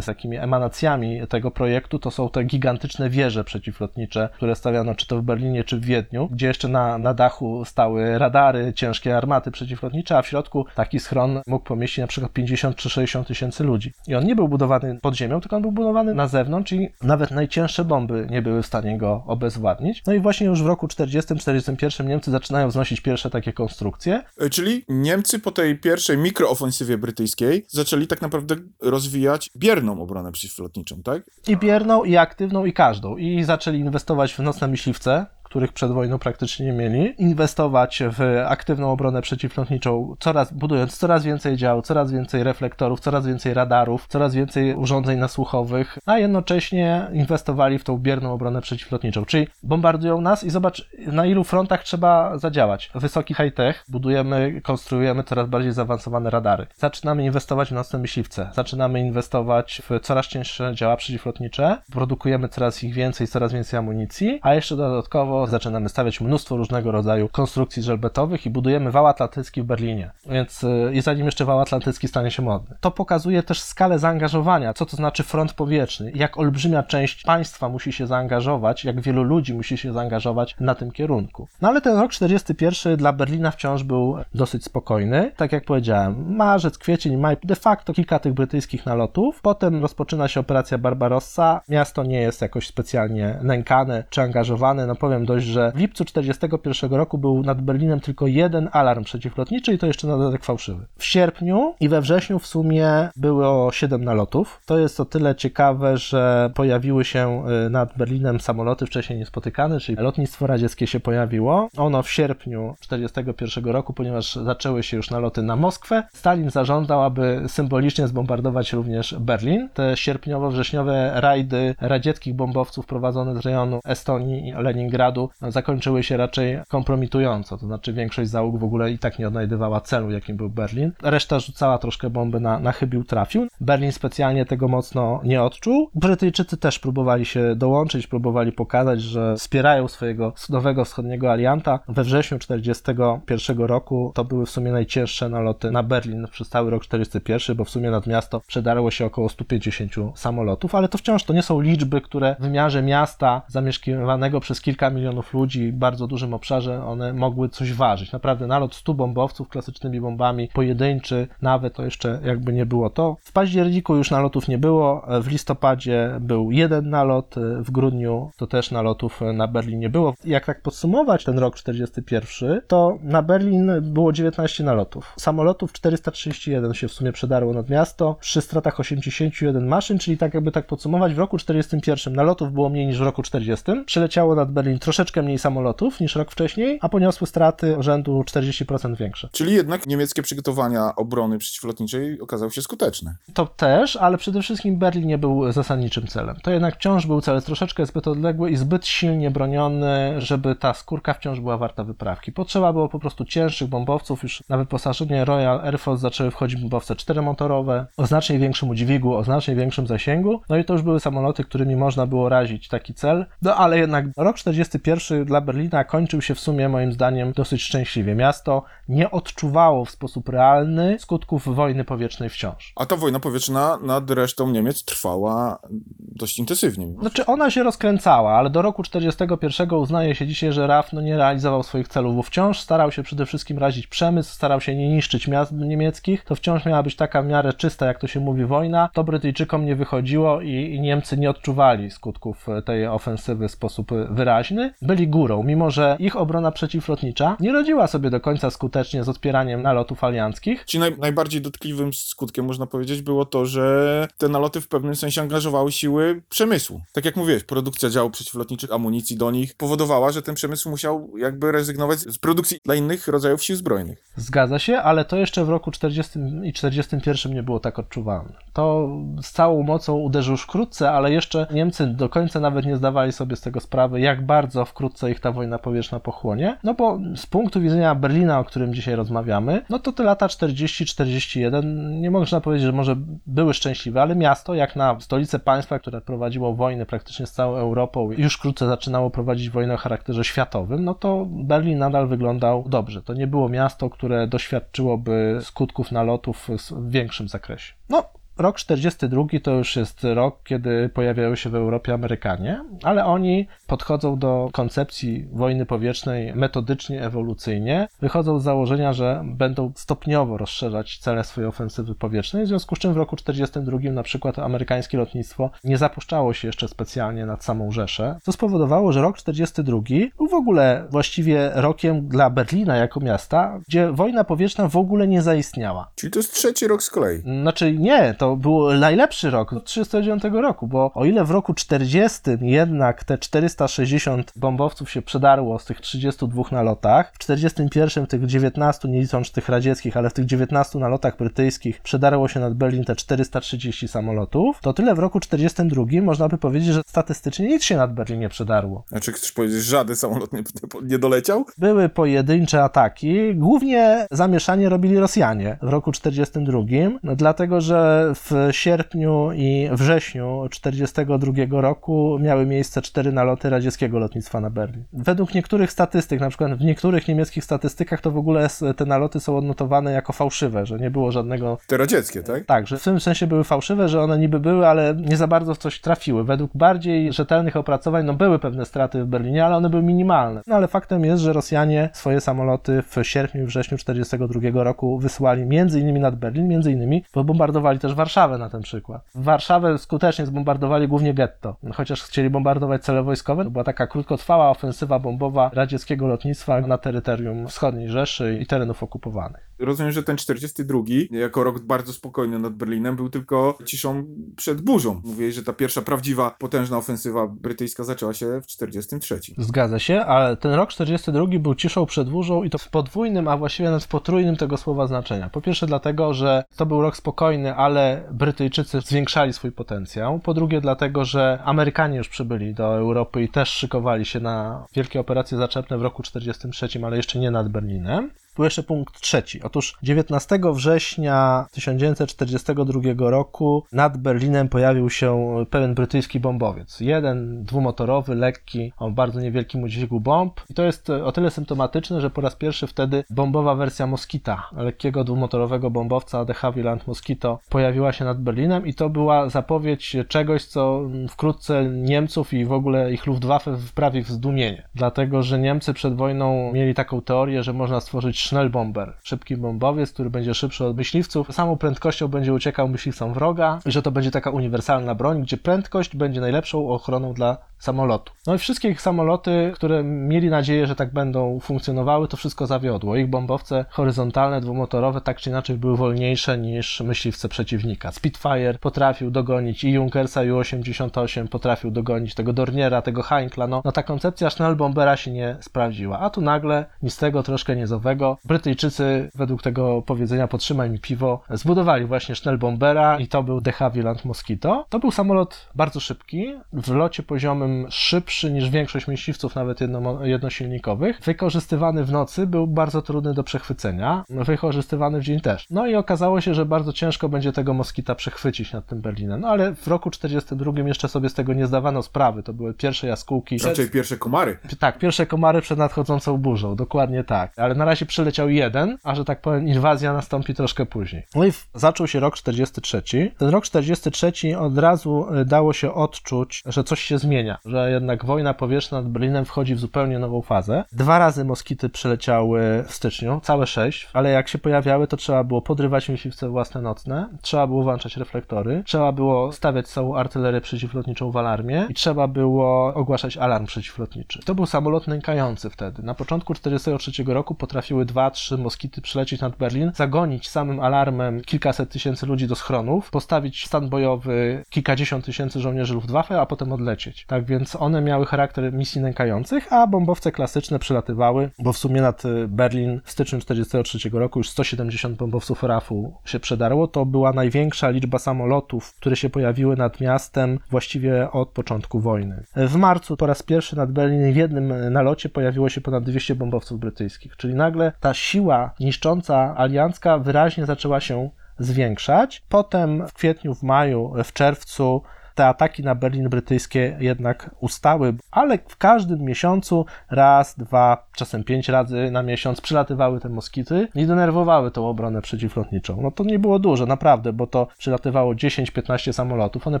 z takimi emanacjami tego projektu to są te gigantyczne wieże przeciwlotnicze, które stawiano czy to w Berlinie, czy w Wiedniu, gdzie jeszcze na, na dachu stały radary, ciężkie armaty przeciwlotnicze, a w środku taki schron mógł pomieścić na przykład 50 czy 60 tysięcy ludzi. I on nie był budowany pod ziemią, tylko on był budowany na zewnątrz i nawet najcięższe bomby nie były w stanie go obezwładnić. No i właśnie już w roku 40-41 Niemcy zaczynają wznosić pierwsze takie konstrukcje. E, Czyli Niemcy po tej pierwszej mikroofensywie brytyjskiej zaczęli tak naprawdę rozwijać bierną obronę przeciwlotniczą, tak? I bierną, i aktywną, i każdą. I zaczęli inwestować w nocne myśliwce, których przed wojną praktycznie nie mieli, inwestować w aktywną obronę przeciwlotniczą, coraz, budując coraz więcej dział, coraz więcej reflektorów, coraz więcej radarów, coraz więcej urządzeń nasłuchowych, a jednocześnie inwestowali w tą bierną obronę przeciwlotniczą. Czyli bombardują nas i zobacz, na ilu frontach trzeba zadziałać. Wysoki high-tech, budujemy, konstruujemy coraz bardziej zaawansowane radary. Zaczynamy inwestować w nocne myśliwce, zaczynamy inwestować w coraz cięższe działa przeciwlotnicze, produkujemy coraz ich więcej, coraz więcej amunicji, a jeszcze dodatkowo zaczynamy stawiać mnóstwo różnego rodzaju konstrukcji żelbetowych i budujemy wał atlantycki w Berlinie. Więc yy, i zanim jeszcze wał atlantycki stanie się modny. To pokazuje też skalę zaangażowania, co to znaczy front powietrzny, jak olbrzymia część państwa musi się zaangażować, jak wielu ludzi musi się zaangażować na tym kierunku. No ale ten rok 41 dla Berlina wciąż był dosyć spokojny. Tak jak powiedziałem, marzec, kwiecień, maj, de facto kilka tych brytyjskich nalotów. Potem rozpoczyna się operacja Barbarossa. Miasto nie jest jakoś specjalnie nękane czy angażowane. No powiem że w lipcu 41 roku był nad Berlinem tylko jeden alarm przeciwlotniczy i to jeszcze na dodatek fałszywy. W sierpniu i we wrześniu w sumie było 7 nalotów. To jest o tyle ciekawe, że pojawiły się y, nad Berlinem samoloty wcześniej niespotykane, czyli lotnictwo radzieckie się pojawiło. Ono w sierpniu 41 roku, ponieważ zaczęły się już naloty na Moskwę, Stalin zażądał, aby symbolicznie zbombardować również Berlin. Te sierpniowo-wrześniowe rajdy radzieckich bombowców prowadzone z rejonu Estonii i Leningradu no, zakończyły się raczej kompromitująco, to znaczy większość załóg w ogóle i tak nie odnajdywała celu, jakim był Berlin. Reszta rzucała troszkę bomby na, na chybił trafił. Berlin specjalnie tego mocno nie odczuł. Brytyjczycy też próbowali się dołączyć, próbowali pokazać, że wspierają swojego nowego wschodniego alianta. We wrześniu 41 roku to były w sumie najcięższe naloty na Berlin przez cały rok 41, bo w sumie nad miasto przedarło się około 150 samolotów, ale to wciąż to nie są liczby, które w wymiarze miasta zamieszkiwanego przez kilka milionów ludzi w bardzo dużym obszarze one mogły coś ważyć. Naprawdę nalot 100 bombowców klasycznymi bombami, pojedynczy, nawet to jeszcze jakby nie było to. W październiku już nalotów nie było, w listopadzie był jeden nalot, w grudniu to też nalotów na Berlin nie było. Jak tak podsumować ten rok 41, to na Berlin było 19 nalotów. Samolotów 431 się w sumie przedarło nad miasto, przy stratach 81 maszyn, czyli tak jakby tak podsumować, w roku 41 nalotów było mniej niż w roku 40. Przyleciało nad Berlin troszeczkę mniej samolotów niż rok wcześniej, a poniosły straty rzędu 40% większe. Czyli jednak niemieckie przygotowania obrony przeciwlotniczej okazały się skuteczne. To też, ale przede wszystkim Berlin nie był zasadniczym celem. To jednak wciąż był cel troszeczkę zbyt odległy i zbyt silnie broniony, żeby ta skórka wciąż była warta wyprawki. Potrzeba było po prostu cięższych bombowców. Już na wyposażenie Royal Air Force zaczęły wchodzić bombowce czteromotorowe o znacznie większym udźwigu, o znacznie większym zasięgu. No i to już były samoloty, którymi można było razić taki cel. No ale jednak rok 41 41 dla Berlina kończył się w sumie moim zdaniem dosyć szczęśliwie. Miasto nie odczuwało w sposób realny skutków wojny powietrznej wciąż. A ta wojna powietrzna nad resztą Niemiec trwała dość intensywnie. Znaczy ona się rozkręcała, ale do roku 41 uznaje się dzisiaj, że RAF no, nie realizował swoich celów, bo wciąż starał się przede wszystkim razić przemysł, starał się nie niszczyć miast niemieckich. To wciąż miała być taka w miarę czysta, jak to się mówi, wojna. To Brytyjczykom nie wychodziło i, i Niemcy nie odczuwali skutków tej ofensywy w sposób wyraźny. Byli górą, mimo że ich obrona przeciwlotnicza nie radziła sobie do końca skutecznie z odpieraniem nalotów alianckich. Czyli naj, najbardziej dotkliwym skutkiem, można powiedzieć, było to, że te naloty w pewnym sensie angażowały siły przemysłu. Tak jak mówiłeś, produkcja działów przeciwlotniczych, amunicji do nich powodowała, że ten przemysł musiał jakby rezygnować z produkcji dla innych rodzajów sił zbrojnych. Zgadza się, ale to jeszcze w roku 40 i 41 nie było tak odczuwalne. To z całą mocą uderzył już wkrótce, ale jeszcze Niemcy do końca nawet nie zdawali sobie z tego sprawy, jak bardzo wkrótce ich ta wojna powietrzna pochłonie. No bo z punktu widzenia Berlina, o którym dzisiaj rozmawiamy, no to te lata 40-41 nie można powiedzieć, że może były szczęśliwe, ale miasto, jak na stolicę państwa, które prowadziło wojny praktycznie z całą Europą już wkrótce zaczynało prowadzić wojnę o charakterze światowym, no to Berlin nadal wyglądał dobrze. To nie było miasto, które doświadczyłoby skutków nalotów w większym zakresie. No, Rok 42 to już jest rok, kiedy pojawiają się w Europie Amerykanie, ale oni podchodzą do koncepcji wojny powietrznej metodycznie, ewolucyjnie. Wychodzą z założenia, że będą stopniowo rozszerzać cele swojej ofensywy powietrznej, w związku z czym w roku 42 na przykład amerykańskie lotnictwo nie zapuszczało się jeszcze specjalnie nad samą Rzeszę, co spowodowało, że rok 42 był w ogóle właściwie rokiem dla Berlina jako miasta, gdzie wojna powietrzna w ogóle nie zaistniała. Czyli to jest trzeci rok z kolei. Znaczy nie, to był najlepszy rok od 1939 roku, bo o ile w roku 40 jednak te 460 bombowców się przedarło z tych 32 nalotach, w 41 tych 19, nie licząc tych radzieckich, ale w tych 19 nalotach brytyjskich przedarło się nad Berlin te 430 samolotów, to tyle w roku 42 można by powiedzieć, że statystycznie nic się nad Berlin nie przedarło. Znaczy chcesz powiedzieć, że żaden samolot nie, nie doleciał? Były pojedyncze ataki, głównie zamieszanie robili Rosjanie w roku 42, no, dlatego że w sierpniu i wrześniu 1942 roku miały miejsce cztery naloty radzieckiego lotnictwa na Berlin. Według niektórych statystyk, na przykład w niektórych niemieckich statystykach, to w ogóle te naloty są odnotowane jako fałszywe, że nie było żadnego. Te radzieckie, tak? Tak, że w tym sensie były fałszywe, że one niby były, ale nie za bardzo w coś trafiły. Według bardziej rzetelnych opracowań, no były pewne straty w Berlinie, ale one były minimalne. No ale faktem jest, że Rosjanie swoje samoloty w sierpniu i wrześniu 1942 roku wysłali między innymi nad Berlin, między innymi, bo bombardowali też Warszawę na ten przykład. Warszawę skutecznie zbombardowali głównie getto, chociaż chcieli bombardować cele wojskowe. To była taka krótkotrwała ofensywa bombowa radzieckiego lotnictwa na terytorium wschodniej Rzeszy i terenów okupowanych. Rozumiem, że ten 42 jako rok bardzo spokojny nad Berlinem był tylko ciszą przed burzą. Mówiłeś, że ta pierwsza prawdziwa, potężna ofensywa brytyjska zaczęła się w 43. Zgadza się, ale ten rok 42 był ciszą przed burzą i to w podwójnym, a właściwie nawet w potrójnym tego słowa znaczenia. Po pierwsze dlatego, że to był rok spokojny, ale Brytyjczycy zwiększali swój potencjał. Po drugie dlatego, że Amerykanie już przybyli do Europy i też szykowali się na wielkie operacje zaczepne w roku 43, ale jeszcze nie nad Berlinem. Był jeszcze punkt trzeci. Otóż 19 września 1942 roku nad Berlinem pojawił się pewien brytyjski bombowiec. Jeden dwumotorowy, lekki, o bardzo niewielkim udźwigu bomb. I to jest o tyle symptomatyczne, że po raz pierwszy wtedy bombowa wersja Moskita, lekkiego dwumotorowego bombowca de Havilland Mosquito, pojawiła się nad Berlinem i to była zapowiedź czegoś, co wkrótce Niemców i w ogóle ich Luftwaffe wprawi w zdumienie. Dlatego, że Niemcy przed wojną mieli taką teorię, że można stworzyć Schnellbomber, szybki bombowiec, który będzie szybszy od myśliwców, samą prędkością będzie uciekał myśliwcom wroga i że to będzie taka uniwersalna broń, gdzie prędkość będzie najlepszą ochroną dla samolotu. No i wszystkie samoloty, które mieli nadzieję, że tak będą funkcjonowały, to wszystko zawiodło. Ich bombowce horyzontalne, dwumotorowe, tak czy inaczej były wolniejsze niż myśliwce przeciwnika. Spitfire potrafił dogonić i Junkersa Ju-88, potrafił dogonić tego Dorniera, tego Heinkla. No, no ta koncepcja Schnellbombera się nie sprawdziła. A tu nagle, nic tego troszkę niezowego, to Brytyjczycy, według tego powiedzenia podtrzymaj mi piwo, zbudowali właśnie Schnellbombera i to był de Havilland Mosquito. To był samolot bardzo szybki, w locie poziomym szybszy niż większość myśliwców, nawet jedno, jednosilnikowych. Wykorzystywany w nocy był bardzo trudny do przechwycenia, wykorzystywany w dzień też. No i okazało się, że bardzo ciężko będzie tego Moskita przechwycić nad tym Berlinem. No ale w roku 42 jeszcze sobie z tego nie zdawano sprawy. To były pierwsze jaskółki. Raczej pierwsze komary. Tak, pierwsze komary przed nadchodzącą burzą, dokładnie tak. Ale na razie przyleciał jeden, a że tak powiem, inwazja nastąpi troszkę później. No i zaczął się rok 43. Ten rok 43 od razu y, dało się odczuć, że coś się zmienia, że jednak wojna powietrzna nad Berlinem wchodzi w zupełnie nową fazę. Dwa razy moskity przyleciały w styczniu, całe sześć, ale jak się pojawiały, to trzeba było podrywać myśliwce własne nocne, trzeba było włączać reflektory, trzeba było stawiać całą artylerię przeciwlotniczą w alarmie i trzeba było ogłaszać alarm przeciwlotniczy. To był samolot nękający wtedy. Na początku 43 roku potrafiły dwa, trzy moskity przylecieć nad Berlin, zagonić samym alarmem kilkaset tysięcy ludzi do schronów, postawić stan bojowy kilkadziesiąt tysięcy żołnierzy Luftwaffe, a potem odlecieć. Tak więc one miały charakter misji nękających, a bombowce klasyczne przylatywały, bo w sumie nad y, Berlin w styczniu 43 roku już 170 bombowców RAF-u się przedarło. To była największa liczba samolotów, które się pojawiły nad miastem właściwie od początku wojny. W marcu po raz pierwszy nad Berlin w jednym nalocie pojawiło się ponad 200 bombowców brytyjskich, czyli nagle ta siła niszcząca aliancka wyraźnie zaczęła się zwiększać. Potem w kwietniu, w maju, w czerwcu te ataki na Berlin brytyjskie jednak ustały, ale w każdym miesiącu raz, dwa, czasem pięć razy na miesiąc przylatywały te moskity i denerwowały tą obronę przeciwlotniczą. No to nie było dużo, naprawdę, bo to przylatywało 10-15 samolotów. One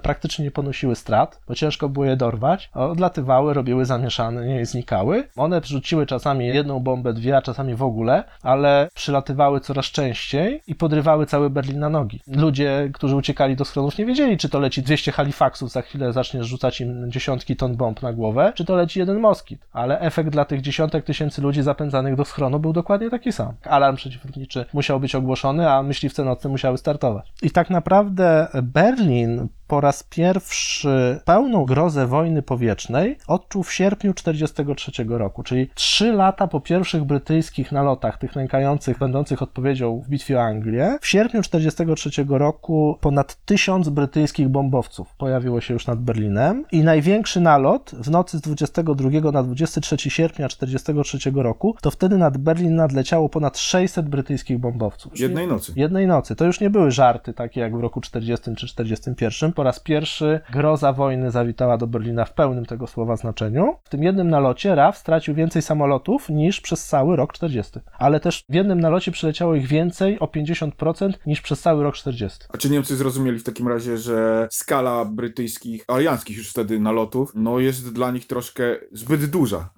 praktycznie nie ponosiły strat, bo ciężko było je dorwać. Odlatywały, robiły zamieszanie i znikały. One rzuciły czasami jedną bombę, dwie, a czasami w ogóle, ale przylatywały coraz częściej i podrywały cały Berlin na nogi. Ludzie, którzy uciekali do schronów, nie wiedzieli, czy to leci 200 Halifaxów, za chwilę zaczniesz rzucać im dziesiątki ton bomb na głowę, czy to leci jeden moskit. Ale efekt dla tych dziesiątek tysięcy ludzi zapędzanych do schronu był dokładnie taki sam. Alarm przeciwlotniczy musiał być ogłoszony, a myśliwce nocne musiały startować. I tak naprawdę Berlin po raz pierwszy pełną grozę wojny powietrznej odczuł w sierpniu 1943 roku, czyli trzy lata po pierwszych brytyjskich nalotach, tych nękających, będących odpowiedzią w bitwie o Anglię. W sierpniu 1943 roku ponad tysiąc brytyjskich bombowców pojawiło się już nad Berlinem i największy nalot w nocy z 22 na 23 sierpnia 1943 roku, to wtedy nad Berlin nadleciało ponad 600 brytyjskich bombowców. Jednej nocy. Jednej nocy. To już nie były żarty takie jak w roku 40 czy 41. Po raz pierwszy groza wojny zawitała do Berlina w pełnym tego słowa znaczeniu. W tym jednym nalocie RAF stracił więcej samolotów niż przez cały rok 40. Ale też w jednym nalocie przyleciało ich więcej o 50% niż przez cały rok 40. A czy Niemcy zrozumieli w takim razie, że skala brytyjskich, alianckich już wtedy nalotów, no jest dla nich troszkę zbyt duża,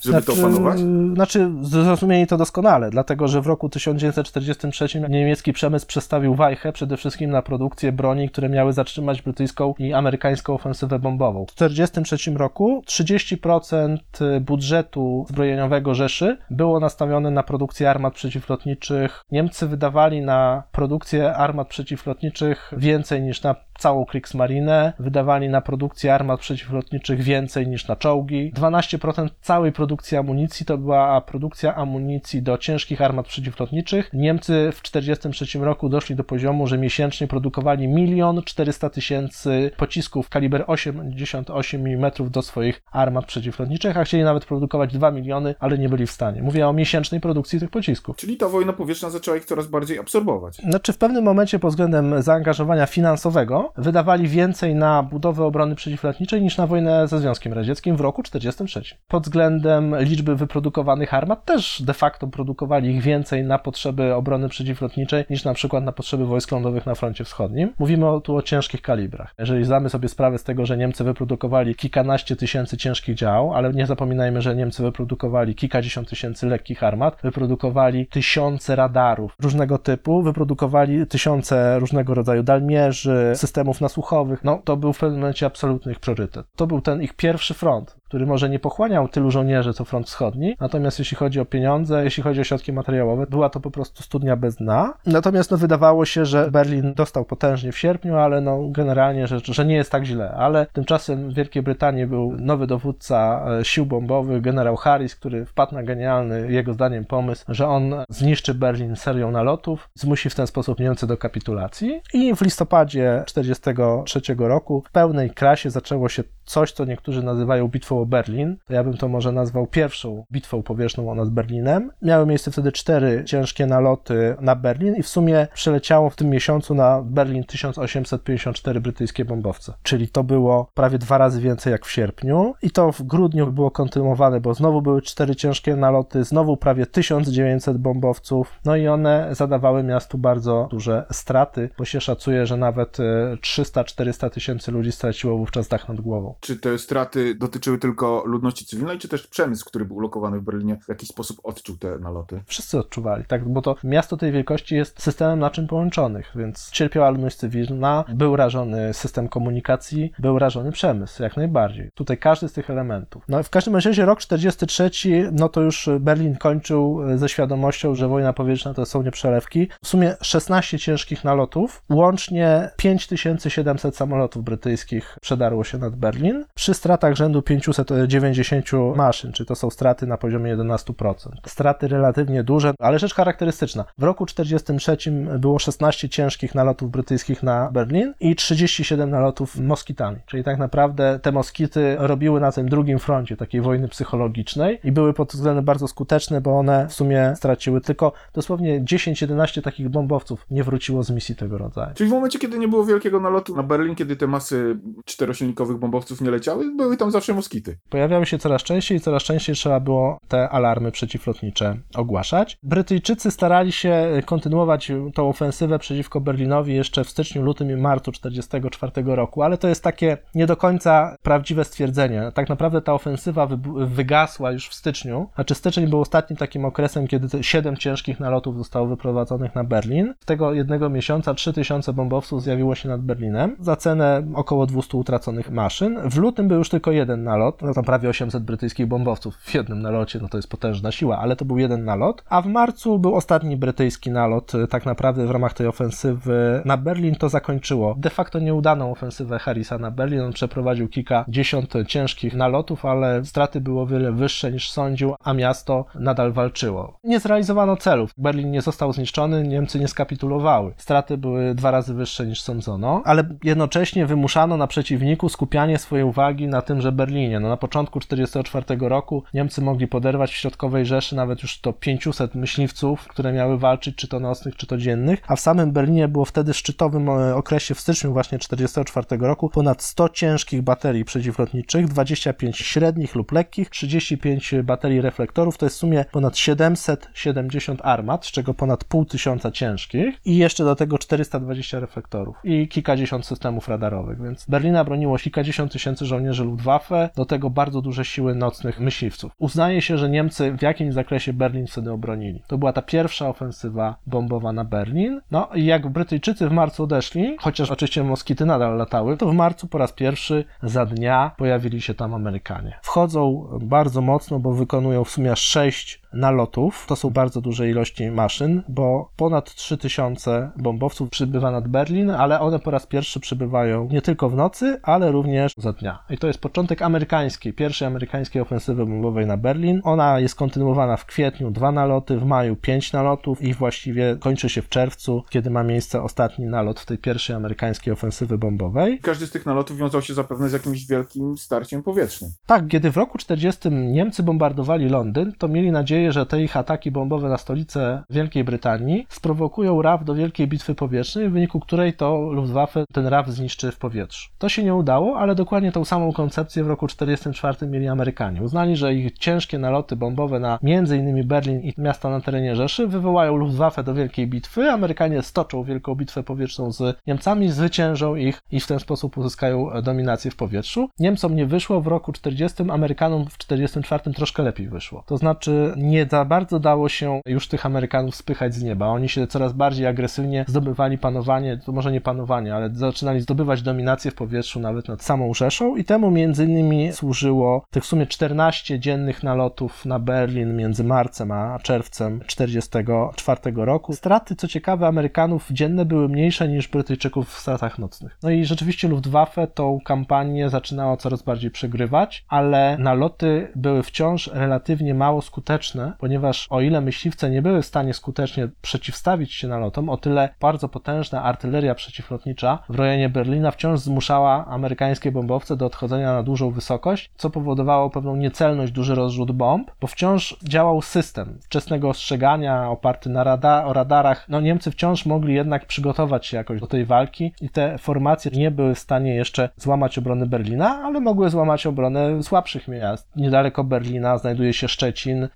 żeby to opanować? Znaczy, zrozumieli to doskonale, dlatego że w roku 1943 niemiecki przemysł przestawił wajchę przede wszystkim na produkcję broni, które miały zatrzymać brytyjską i amerykańską ofensywę bombową. W 1943 roku 30% budżetu zbrojeniowego Rzeszy było nastawione na produkcję armat przeciwlotniczych. Niemcy wydawali na produkcję armat przeciwlotniczych więcej niż na całą Kriegsmarine, wydawali na produkcję armat przeciwlotniczych więcej niż na czołgi. 12% całej produkcji amunicji to była produkcja amunicji do ciężkich armat przeciwlotniczych. Niemcy w 1943 roku doszli do poziomu, że miesięcznie produkowali 1 400 tysięcy pocisków kaliber 88 mm do swoich armat przeciwlotniczych, a chcieli nawet produkować 2 miliony, ale nie byli w stanie. Mówię o miesięcznej produkcji tych pocisków. Czyli ta wojna powietrzna zaczęła ich coraz bardziej absorbować. Znaczy w pewnym momencie pod względem zaangażowania finansowego wydawali więcej na budowę obrony przeciwlotniczej niż na wojnę ze Związkiem Radzieckim w roku 1943. Pod względem liczby wyprodukowanych armat też de facto produkowali ich więcej na potrzeby obrony przeciwlotniczej niż na przykład na potrzeby wojsk lądowych na froncie wschodnim. Mówimy tu o ciężkich kalibrach. Jeżeli zdamy sobie sprawę z tego, że Niemcy wyprodukowali kilkanaście tysięcy ciężkich dział, ale nie zapominajmy, że Niemcy wyprodukowali kilkadziesiąt tysięcy lekkich armat, wyprodukowali tysiące radarów różnego typu, wyprodukowali tysiące różnego rodzaju dalmierzy, systemów nasłuchowych, no to był w pewnym momencie absolutny ich priorytet. To był ten ich pierwszy front, który może nie pochłaniał tylu żołnierzy co front wschodni, natomiast jeśli chodzi o pieniądze, jeśli chodzi o środki materiałowe, była to po prostu studnia bez dna. Natomiast no, wydawało się, że Berlin dostał potężnie w sierpniu, ale no, generalnie, że, że nie jest tak źle, ale tymczasem w Wielkiej Brytanii był nowy dowódca e, sił bombowych, generał Harris, który wpadł na genialny, jego zdaniem, pomysł, że on zniszczy Berlin serią nalotów, zmusi w ten sposób Niemcy do kapitulacji i w listopadzie 1943 roku w pełnej krasie zaczęło się coś, co niektórzy nazywają bitwą o Berlin. Ja bym to może nazwał pierwszą bitwą powietrzną nad Berlinem. Miały miejsce wtedy cztery ciężkie naloty na Berlin i w sumie przeleciało w tym miesiącu na Berlin 1854 brytyjskie bombowce. Czyli to było prawie dwa razy więcej jak w sierpniu i to w grudniu było kontynuowane, bo znowu były cztery ciężkie naloty, znowu prawie 1900 bombowców, no i one zadawały miastu bardzo duże straty, bo się szacuje, że nawet e, 300-400 tysięcy ludzi straciło wówczas dach nad głową. Czy te straty dotyczyły tylko ludności cywilnej, czy też przemysł, który był ulokowany w Berlinie, w jakiś sposób odczuł te naloty? Wszyscy odczuwali, tak, bo to miasto tej wielkości jest systemem naczyń połączonych, więc cierpiała ludność cywilna, był rażony system komunikacji, był rażony przemysł, jak najbardziej. Tutaj każdy z tych elementów. No w każdym razie rok 43, no to już Berlin kończył ze świadomością, że wojna powietrzna to są nieprzelewki. W sumie 16 ciężkich nalotów, łącznie 5700 samolotów brytyjskich przedarło się nad Berlin, przy stratach rzędu 590 maszyn, czy to są straty na poziomie 11%. Straty relatywnie duże, ale rzecz charakterystyczna. W roku 43 było 16 ciężkich nalotów brytyjskich na Berlin i 37 nalotów moskitami. Czyli tak naprawdę te moskity robiły na tym drugim froncie takiej wojny psychologicznej i były pod względem bardzo skuteczne, bo one w sumie straciły tylko dosłownie 10-11 takich bombowców nie wróciło z misji tego rodzaju. Czyli w momencie, kiedy nie było wielkiego nalotu na Berlin, kiedy te masy czterosilnikowych bombowców nie leciały, były tam zawsze moskity. Pojawiały się coraz częściej i coraz częściej trzeba było te alarmy przeciwlotnicze ogłaszać. Brytyjczycy starali się kontynuować tą ofensywę przeciwko Berlinowi jeszcze w styczniu, lutym i marcu 1944 roku, ale to jest takie nie do końca prawdziwe stwierdzenie. Tak naprawdę ta ofensywa wy- wygasła już w styczniu, znaczy styczeń był ostatnim takim okresem, kiedy siedem ciężkich nalotów zostało wyprowadzonych na Berlin. Z tego jednego miesiąca 3000 bombowców zjawiło się nad Berlinem za cenę około 200 utraconych maszyn. W lutym był już tylko jeden nalot, no tam prawie 800 brytyjskich bombowców w jednym nalocie, no to jest potężna siła, ale to był jeden nalot. A w marcu był ostatni brytyjski nalot, tak naprawdę w ramach tej ofensywy na Berlin to zakończyło de facto nieudaną ofensywę Harrisa na Berlin. On przeprowadził kilkadziesiąt ciężkich nalotów, ale straty były o wiele wyższe niż sądził, a miasto nadal walczyło. Nie zrealizowano celów. Berlin nie został zniszczony, Niemcy nie skapitulowały. Straty były dwa razy wyższe niż sądzono, ale jednocześnie wymuszano na przeciwniku skupianie swojej uwagi na tymże Berlinie. No, na początku 1944 roku Niemcy mogli poderwać w środkowej Rzeszy nawet już to 500 myśliwców, które miały walczyć, czy to nocnych, czy to dziennych, a w samym Berlinie było wtedy szczytowym e, okresie w styczniu właśnie 1944 roku ponad 100 ciężkich baterii przeciwlotniczych, 25 średnich lub lekkich, 35 baterii reflektorów, to jest w sumie ponad 770 armat, z czego ponad pół tysiąca ciężkich i jeszcze do tego 420 reflektorów i kilkadziesiąt systemów radarowych, więc Berlina broniło kilkadziesiąt tysięcy żołnierzy Luftwaffe, do tego bardzo duże siły nocnych myśliwców. Uznaje się, że Niemcy w jakimś zakresie Berlin wtedy obronili. To była ta pierwsza ofensywa bombowa na Berlin. No i jak Brytyjczycy w marcu odeszli, chociaż oczywiście moskity nadal latały, to w marcu po raz pierwszy za dnia pojawili się tam Amerykanie. Wchodzą bardzo mocno, bo wykonują w sumie aż sześć nalotów. To są bardzo duże ilości maszyn, bo ponad 3000 bombowców przybywa nad Berlin, ale one po raz pierwszy przybywają nie tylko w nocy, ale również za dnia. I to jest początek amerykańskiej, pierwszej amerykańskiej ofensywy bombowej na Berlin. Ona jest kontynuowana w kwietniu, dwa naloty, w maju pięć nalotów i właściwie kończy się w czerwcu, kiedy ma miejsce ostatni nalot w tej pierwszej amerykańskiej ofensywy bombowej. Każdy z tych nalotów wiązał się zapewne z jakimś wielkim starciem powietrznym. Tak, kiedy w roku 40 Niemcy bombardowali Londyn, to mieli nadzieję, że te ich ataki bombowe na stolicę Wielkiej Brytanii sprowokują RAF do wielkiej bitwy powietrznej, w wyniku której to Luftwaffe ten RAF zniszczy w powietrzu. To się nie udało, ale dokładnie tą samą koncepcję w roku 44 mieli Amerykanie. Uznali, że ich ciężkie naloty bombowe na m.in. Berlin i miasta na terenie Rzeszy wywołają Luftwaffe do wielkiej bitwy. Amerykanie stoczą wielką bitwę powietrzną z Niemcami, zwyciężą ich i w ten sposób uzyskają dominację w powietrzu. Niemcom nie wyszło w roku 40, Amerykanom w 44 troszkę lepiej wyszło. To znaczy nie za bardzo dało się już tych Amerykanów spychać z nieba. Oni się coraz bardziej agresywnie zdobywali panowanie, to może nie panowanie, ale zaczynali zdobywać dominację w powietrzu nawet nad samą Rzeszą i temu między innymi służyło tych w sumie 14 dziennych nalotów na Berlin między marcem a czerwcem 1944 roku. Straty, co ciekawe, Amerykanów dzienne były mniejsze niż Brytyjczyków w stratach nocnych. No i rzeczywiście Luftwaffe tą kampanię zaczynało coraz bardziej przegrywać, ale naloty były wciąż relatywnie mało skuteczne, ponieważ o ile myśliwce nie były w stanie skutecznie przeciwstawić się nalotom, o tyle bardzo potężna artyleria przeciwlotnicza w rejonie Berlina wciąż zmuszała amerykańskie bombowce do odchodzenia na dużą wysokość, co powodowało pewną niecelność, duży rozrzut bomb, bo wciąż działał system wczesnego ostrzegania oparty na o radarach. No Niemcy wciąż mogli jednak przygotować się jakoś do tej walki i te formacje nie były w stanie jeszcze złamać obrony Berlina, ale mogły złamać obronę słabszych miast. Niedaleko Berlina znajduje się Szczecin,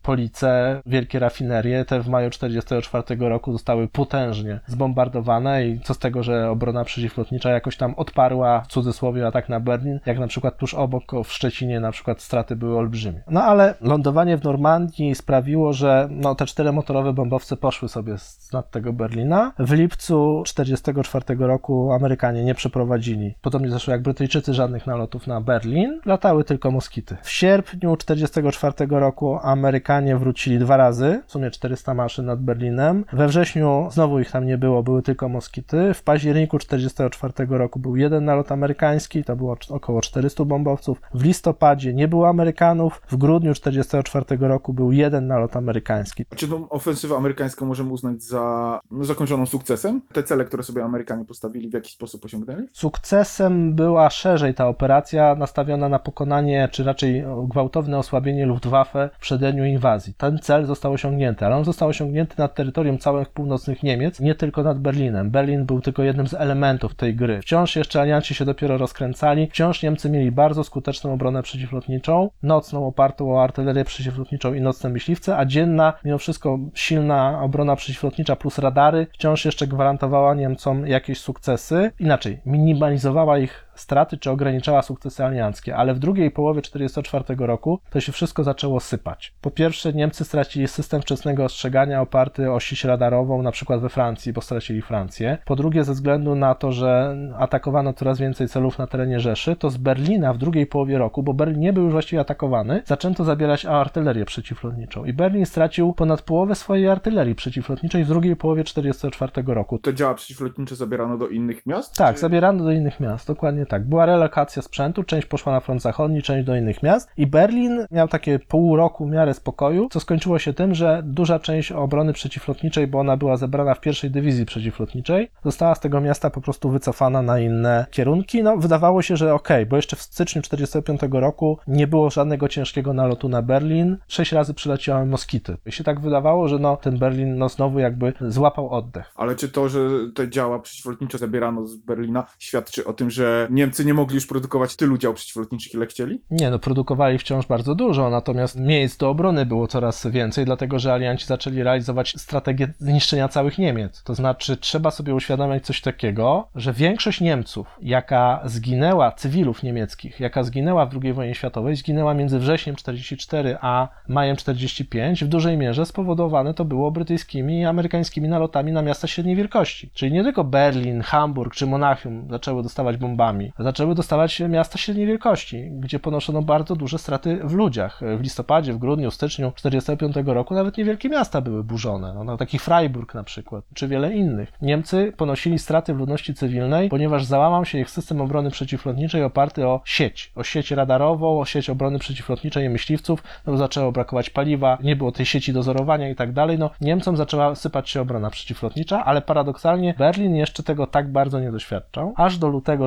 Wielkie rafinerie. Te w maju 1944 roku zostały potężnie zbombardowane i co z tego, że obrona przeciwlotnicza jakoś tam odparła w cudzysłowie atak na Berlin, jak na przykład tuż obok w Szczecinie na przykład straty były olbrzymie. No ale lądowanie w Normandii sprawiło, że no, te czteromotorowe bombowce poszły sobie z nad tego Berlina. W lipcu 1944 roku Amerykanie nie przeprowadzili, podobnie zresztą jak Brytyjczycy, żadnych nalotów na Berlin. Latały tylko moskity. W sierpniu 1944 roku Amerykanie wrócili dwa razy, w sumie 400 maszyn nad Berlinem. We wrześniu znowu ich tam nie było, były tylko moskity. W październiku 1944 roku był jeden nalot amerykański, to było około 400 bombowców. W listopadzie nie było Amerykanów. W grudniu 1944 roku był jeden nalot amerykański. Czy tą ofensywę amerykańską możemy uznać za no, zakończoną sukcesem? Te cele, które sobie Amerykanie postawili, w jakiś sposób osiągnęli? Sukcesem była szerzej ta operacja nastawiona na pokonanie, czy raczej gwałtowne osłabienie Luftwaffe w przededniu inwazji. Ten cel został osiągnięty, ale on został osiągnięty nad terytorium całych północnych Niemiec, nie tylko nad Berlinem. Berlin był tylko jednym z elementów tej gry. Wciąż jeszcze alianci się dopiero rozkręcali, wciąż Niemcy mieli bardzo skuteczną obronę przeciwlotniczą, nocną opartą o artylerię przeciwlotniczą i nocne myśliwce, a dzienna, mimo wszystko silna obrona przeciwlotnicza plus radary wciąż jeszcze gwarantowała Niemcom jakieś sukcesy. Inaczej, minimalizowała ich straty czy ograniczała sukcesy alianckie, ale w drugiej połowie 1944 roku to się wszystko zaczęło sypać. Po pierwsze, Niemcy stracili system wczesnego ostrzegania oparty o sieć radarową, na przykład we Francji, bo stracili Francję. Po drugie, ze względu na to, że atakowano coraz więcej celów na terenie Rzeszy, to z Berlina w drugiej połowie roku, bo Berlin nie był już właściwie atakowany, zaczęto zabierać artylerię przeciwlotniczą i Berlin stracił ponad połowę swojej artylerii przeciwlotniczej w drugiej połowie 1944 roku. Te działa przeciwlotnicze zabierano do innych miast? Tak, czy... zabierano do innych miast, dokładnie tak. Była relokacja sprzętu, część poszła na front zachodni, część do innych miast i Berlin miał takie pół roku w miarę spokoju, co skończyło się tym, że duża część obrony przeciwlotniczej, bo ona była zebrana w pierwszej dywizji przeciwlotniczej, została z tego miasta po prostu wycofana na inne kierunki. No, wydawało się, że okej, okay, bo jeszcze w styczniu 1945 roku nie było żadnego ciężkiego nalotu na Berlin. Sześć razy przyleciały moskity. I się tak wydawało, że no, ten Berlin no, znowu jakby złapał oddech. Ale czy to, że te działa przeciwlotnicze zabierano z Berlina, świadczy o tym, że Niemcy nie mogli już produkować tylu dział przeciwlotniczych, ile chcieli? Nie, no produkowali wciąż bardzo dużo, natomiast miejsc do obrony było coraz więcej, dlatego że alianci zaczęli realizować strategię zniszczenia całych Niemiec. To znaczy, trzeba sobie uświadamiać coś takiego, że większość Niemców, jaka zginęła, cywilów niemieckich, jaka zginęła w II wojnie światowej, zginęła między wrześniem 44 a majem 45, w dużej mierze spowodowane to było brytyjskimi i amerykańskimi nalotami na miasta średniej wielkości. Czyli nie tylko Berlin, Hamburg czy Monachium zaczęły dostawać bombami, zaczęły dostawać miasta średniej wielkości, gdzie ponoszono bardzo duże straty w ludziach. W listopadzie, w grudniu, w styczniu 1945 roku nawet niewielkie miasta były burzone, no, taki Freiburg na przykład, czy wiele innych. Niemcy ponosili straty w ludności cywilnej, ponieważ załamał się ich system obrony przeciwlotniczej oparty o sieć, o sieć radarową, o sieć obrony przeciwlotniczej i myśliwców, no zaczęło brakować paliwa, nie było tej sieci dozorowania i tak dalej, no Niemcom zaczęła sypać się obrona przeciwlotnicza, ale paradoksalnie Berlin jeszcze tego tak bardzo nie doświadczał, aż do lutego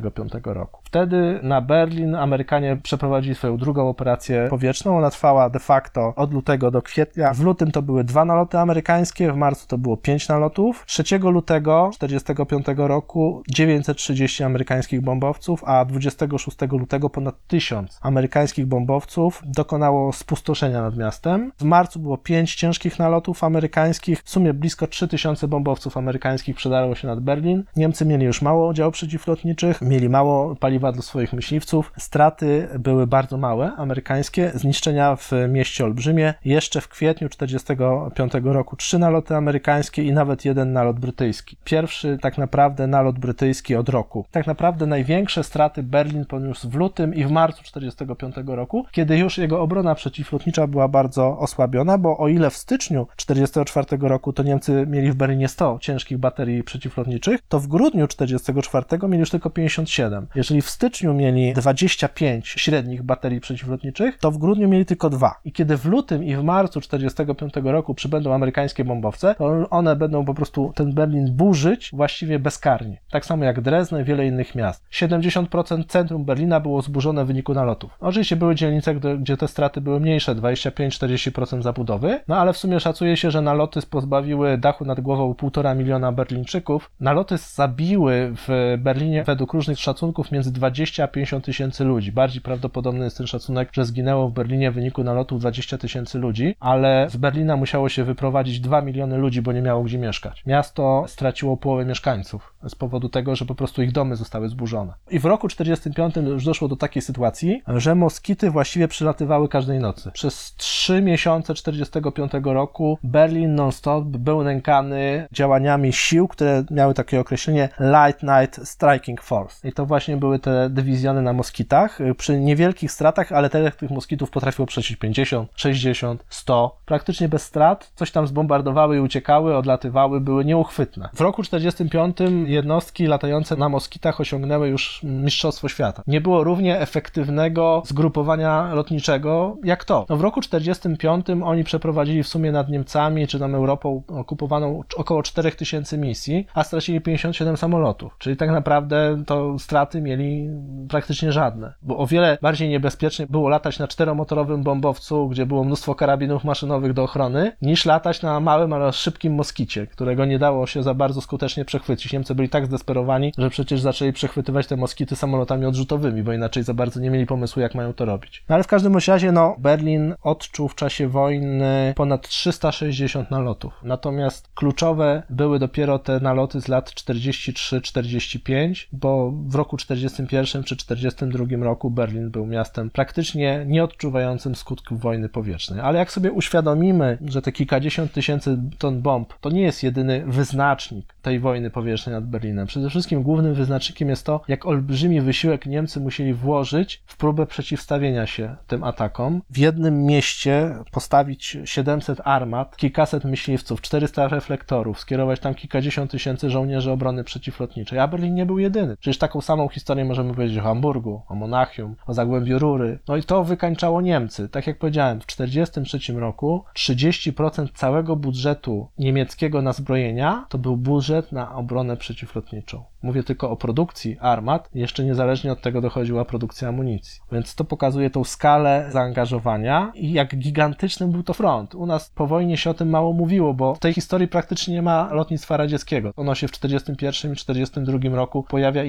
1945 roku. Wtedy na Berlin Amerykanie przeprowadzili swoją drugą operację powietrzną. Ona trwała de facto od lutego do kwietnia. W lutym to były dwa naloty amerykańskie, w marcu to było pięć nalotów. 3 lutego 1945 roku 930 amerykańskich bombowców, a 26 lutego ponad 1000 amerykańskich bombowców dokonało spustoszenia nad miastem. W marcu było pięć ciężkich nalotów amerykańskich. W sumie blisko 3000 bombowców amerykańskich przedarło się nad Berlin. Niemcy mieli już mało działów przeciwlotniczych, mieli mało paliwa dla swoich myśliwców. Straty były bardzo małe, amerykańskie, zniszczenia w mieście olbrzymie. Jeszcze w kwietniu 1945 roku trzy naloty amerykańskie i nawet jeden nalot brytyjski. Pierwszy tak naprawdę nalot brytyjski od roku. Tak naprawdę największe straty Berlin poniósł w lutym i w marcu 1945 roku, kiedy już jego obrona przeciwlotnicza była bardzo osłabiona, bo o ile w styczniu 1944 roku to Niemcy mieli w Berlinie 100 ciężkich baterii przeciwlotniczych, to w grudniu 1944 mieli już tylko 57. Jeżeli w styczniu mieli 25 średnich baterii przeciwlotniczych, to w grudniu mieli tylko dwa. I kiedy w lutym i w marcu 1945 roku przybędą amerykańskie bombowce, to one będą po prostu ten Berlin burzyć właściwie bezkarnie. Tak samo jak Drezno i wiele innych miast. 70% centrum Berlina było zburzone w wyniku nalotów. Oczywiście były dzielnice, gdzie, gdzie te straty były mniejsze, 25-40% zabudowy, no ale w sumie szacuje się, że naloty pozbawiły dachu nad głową 1,5 miliona Berlińczyków. Naloty zabiły w Berlinie według różnych szacunków między 20 a 50 tysięcy ludzi. Bardziej prawdopodobny jest ten szacunek, że zginęło w Berlinie w wyniku nalotów 20 tysięcy ludzi, ale z Berlina musiało się wyprowadzić 2 miliony ludzi, bo nie miało gdzie mieszkać. Miasto straciło połowę mieszkańców z powodu tego, że po prostu ich domy zostały zburzone. I w roku 45 już doszło do takiej sytuacji, że moskity właściwie przylatywały każdej nocy. Przez 3 miesiące 45 roku Berlin non-stop był nękany działaniami sił, które miały takie określenie Light Night Striking Force. I to właśnie były te dywizjony na moskitach. Przy niewielkich stratach, ale te, tych moskitów potrafiło przejść 50, 60, 100. Praktycznie bez strat. Coś tam zbombardowały i uciekały, odlatywały, były nieuchwytne. W roku 45 jednostki latające na moskitach osiągnęły już mistrzostwo świata. Nie było równie efektywnego zgrupowania lotniczego jak to. No w roku 45 oni przeprowadzili w sumie nad Niemcami czy tam Europą okupowaną około 4000 misji, a stracili 57 samolotów. Czyli tak naprawdę to straty mieli praktycznie żadne. Bo o wiele bardziej niebezpiecznie było latać na czteromotorowym bombowcu, gdzie było mnóstwo karabinów maszynowych do ochrony, niż latać na małym, ale szybkim moskicie, którego nie dało się za bardzo skutecznie przechwycić. Niemcy byli tak zdesperowani, że przecież zaczęli przechwytywać te moskity samolotami odrzutowymi, bo inaczej za bardzo nie mieli pomysłu, jak mają to robić. No ale w każdym razie, no, Berlin odczuł w czasie wojny ponad 360 nalotów. Natomiast kluczowe były dopiero te naloty z lat 43-45, bo w roku 41 czy 42 roku Berlin był miastem praktycznie nieodczuwającym skutków wojny powietrznej. Ale jak sobie uświadomimy, że te kilkadziesiąt tysięcy ton bomb to nie jest jedyny wyznacznik tej wojny powietrznej nad Berlinem. Przede wszystkim głównym wyznacznikiem jest to, jak olbrzymi wysiłek Niemcy musieli włożyć w próbę przeciwstawienia się tym atakom. W jednym mieście postawić 700 armat, kilkaset myśliwców, 400 reflektorów, skierować tam kilkadziesiąt tysięcy żołnierzy obrony przeciwlotniczej, a Berlin nie był jedyny. Przecież taką samą historię możemy powiedzieć o Hamburgu, o Monachium, o Zagłębiu Rury. No i to wykańczało Niemcy. Tak jak powiedziałem, w 1943 roku 30% całego budżetu niemieckiego na zbrojenia to był budżet na obronę przeciwlotniczą. Mówię tylko o produkcji armat, jeszcze niezależnie od tego dochodziła produkcja amunicji. Więc to pokazuje tą skalę zaangażowania i jak gigantyczny był to front. U nas po wojnie się o tym mało mówiło, bo w tej historii praktycznie nie ma lotnictwa radzieckiego. Ono się w 1941 i 1942 roku pojawia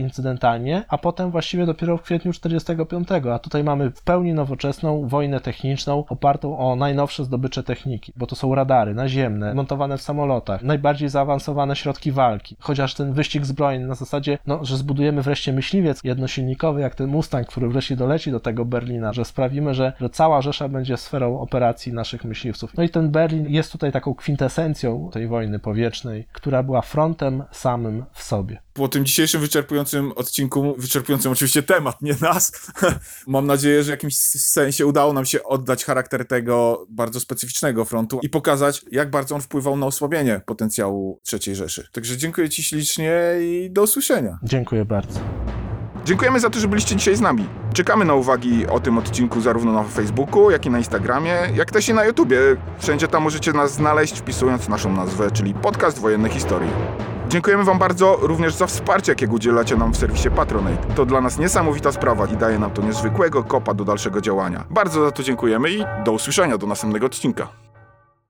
a potem właściwie dopiero w kwietniu 1945. A tutaj mamy w pełni nowoczesną wojnę techniczną opartą o najnowsze zdobycze techniki, bo to są radary naziemne, montowane w samolotach, najbardziej zaawansowane środki walki. Chociaż ten wyścig zbrojny na zasadzie, no, że zbudujemy wreszcie myśliwiec jednosilnikowy, jak ten Mustang, który wreszcie doleci do tego Berlina, że sprawimy, że, że cała Rzesza będzie sferą operacji naszych myśliwców. No i ten Berlin jest tutaj taką kwintesencją tej wojny powietrznej, która była frontem samym w sobie. Po tym dzisiejszym wyczerpującym odcinku, wyczerpującym oczywiście temat, nie nas, mam nadzieję, że w jakimś sensie udało nam się oddać charakter tego bardzo specyficznego frontu i pokazać, jak bardzo on wpływał na osłabienie potencjału III Rzeszy. Także dziękuję Ci ślicznie i do usłyszenia. Dziękuję bardzo. Dziękujemy za to, że byliście dzisiaj z nami. Czekamy na uwagi o tym odcinku zarówno na Facebooku, jak i na Instagramie, jak też i na YouTubie. Wszędzie tam możecie nas znaleźć wpisując naszą nazwę, czyli Podcast Wojenne Historii. Dziękujemy Wam bardzo również za wsparcie, jakiego udzielacie nam w serwisie Patronate. To dla nas niesamowita sprawa i daje nam to niezwykłego kopa do dalszego działania. Bardzo za to dziękujemy i do usłyszenia do następnego odcinka.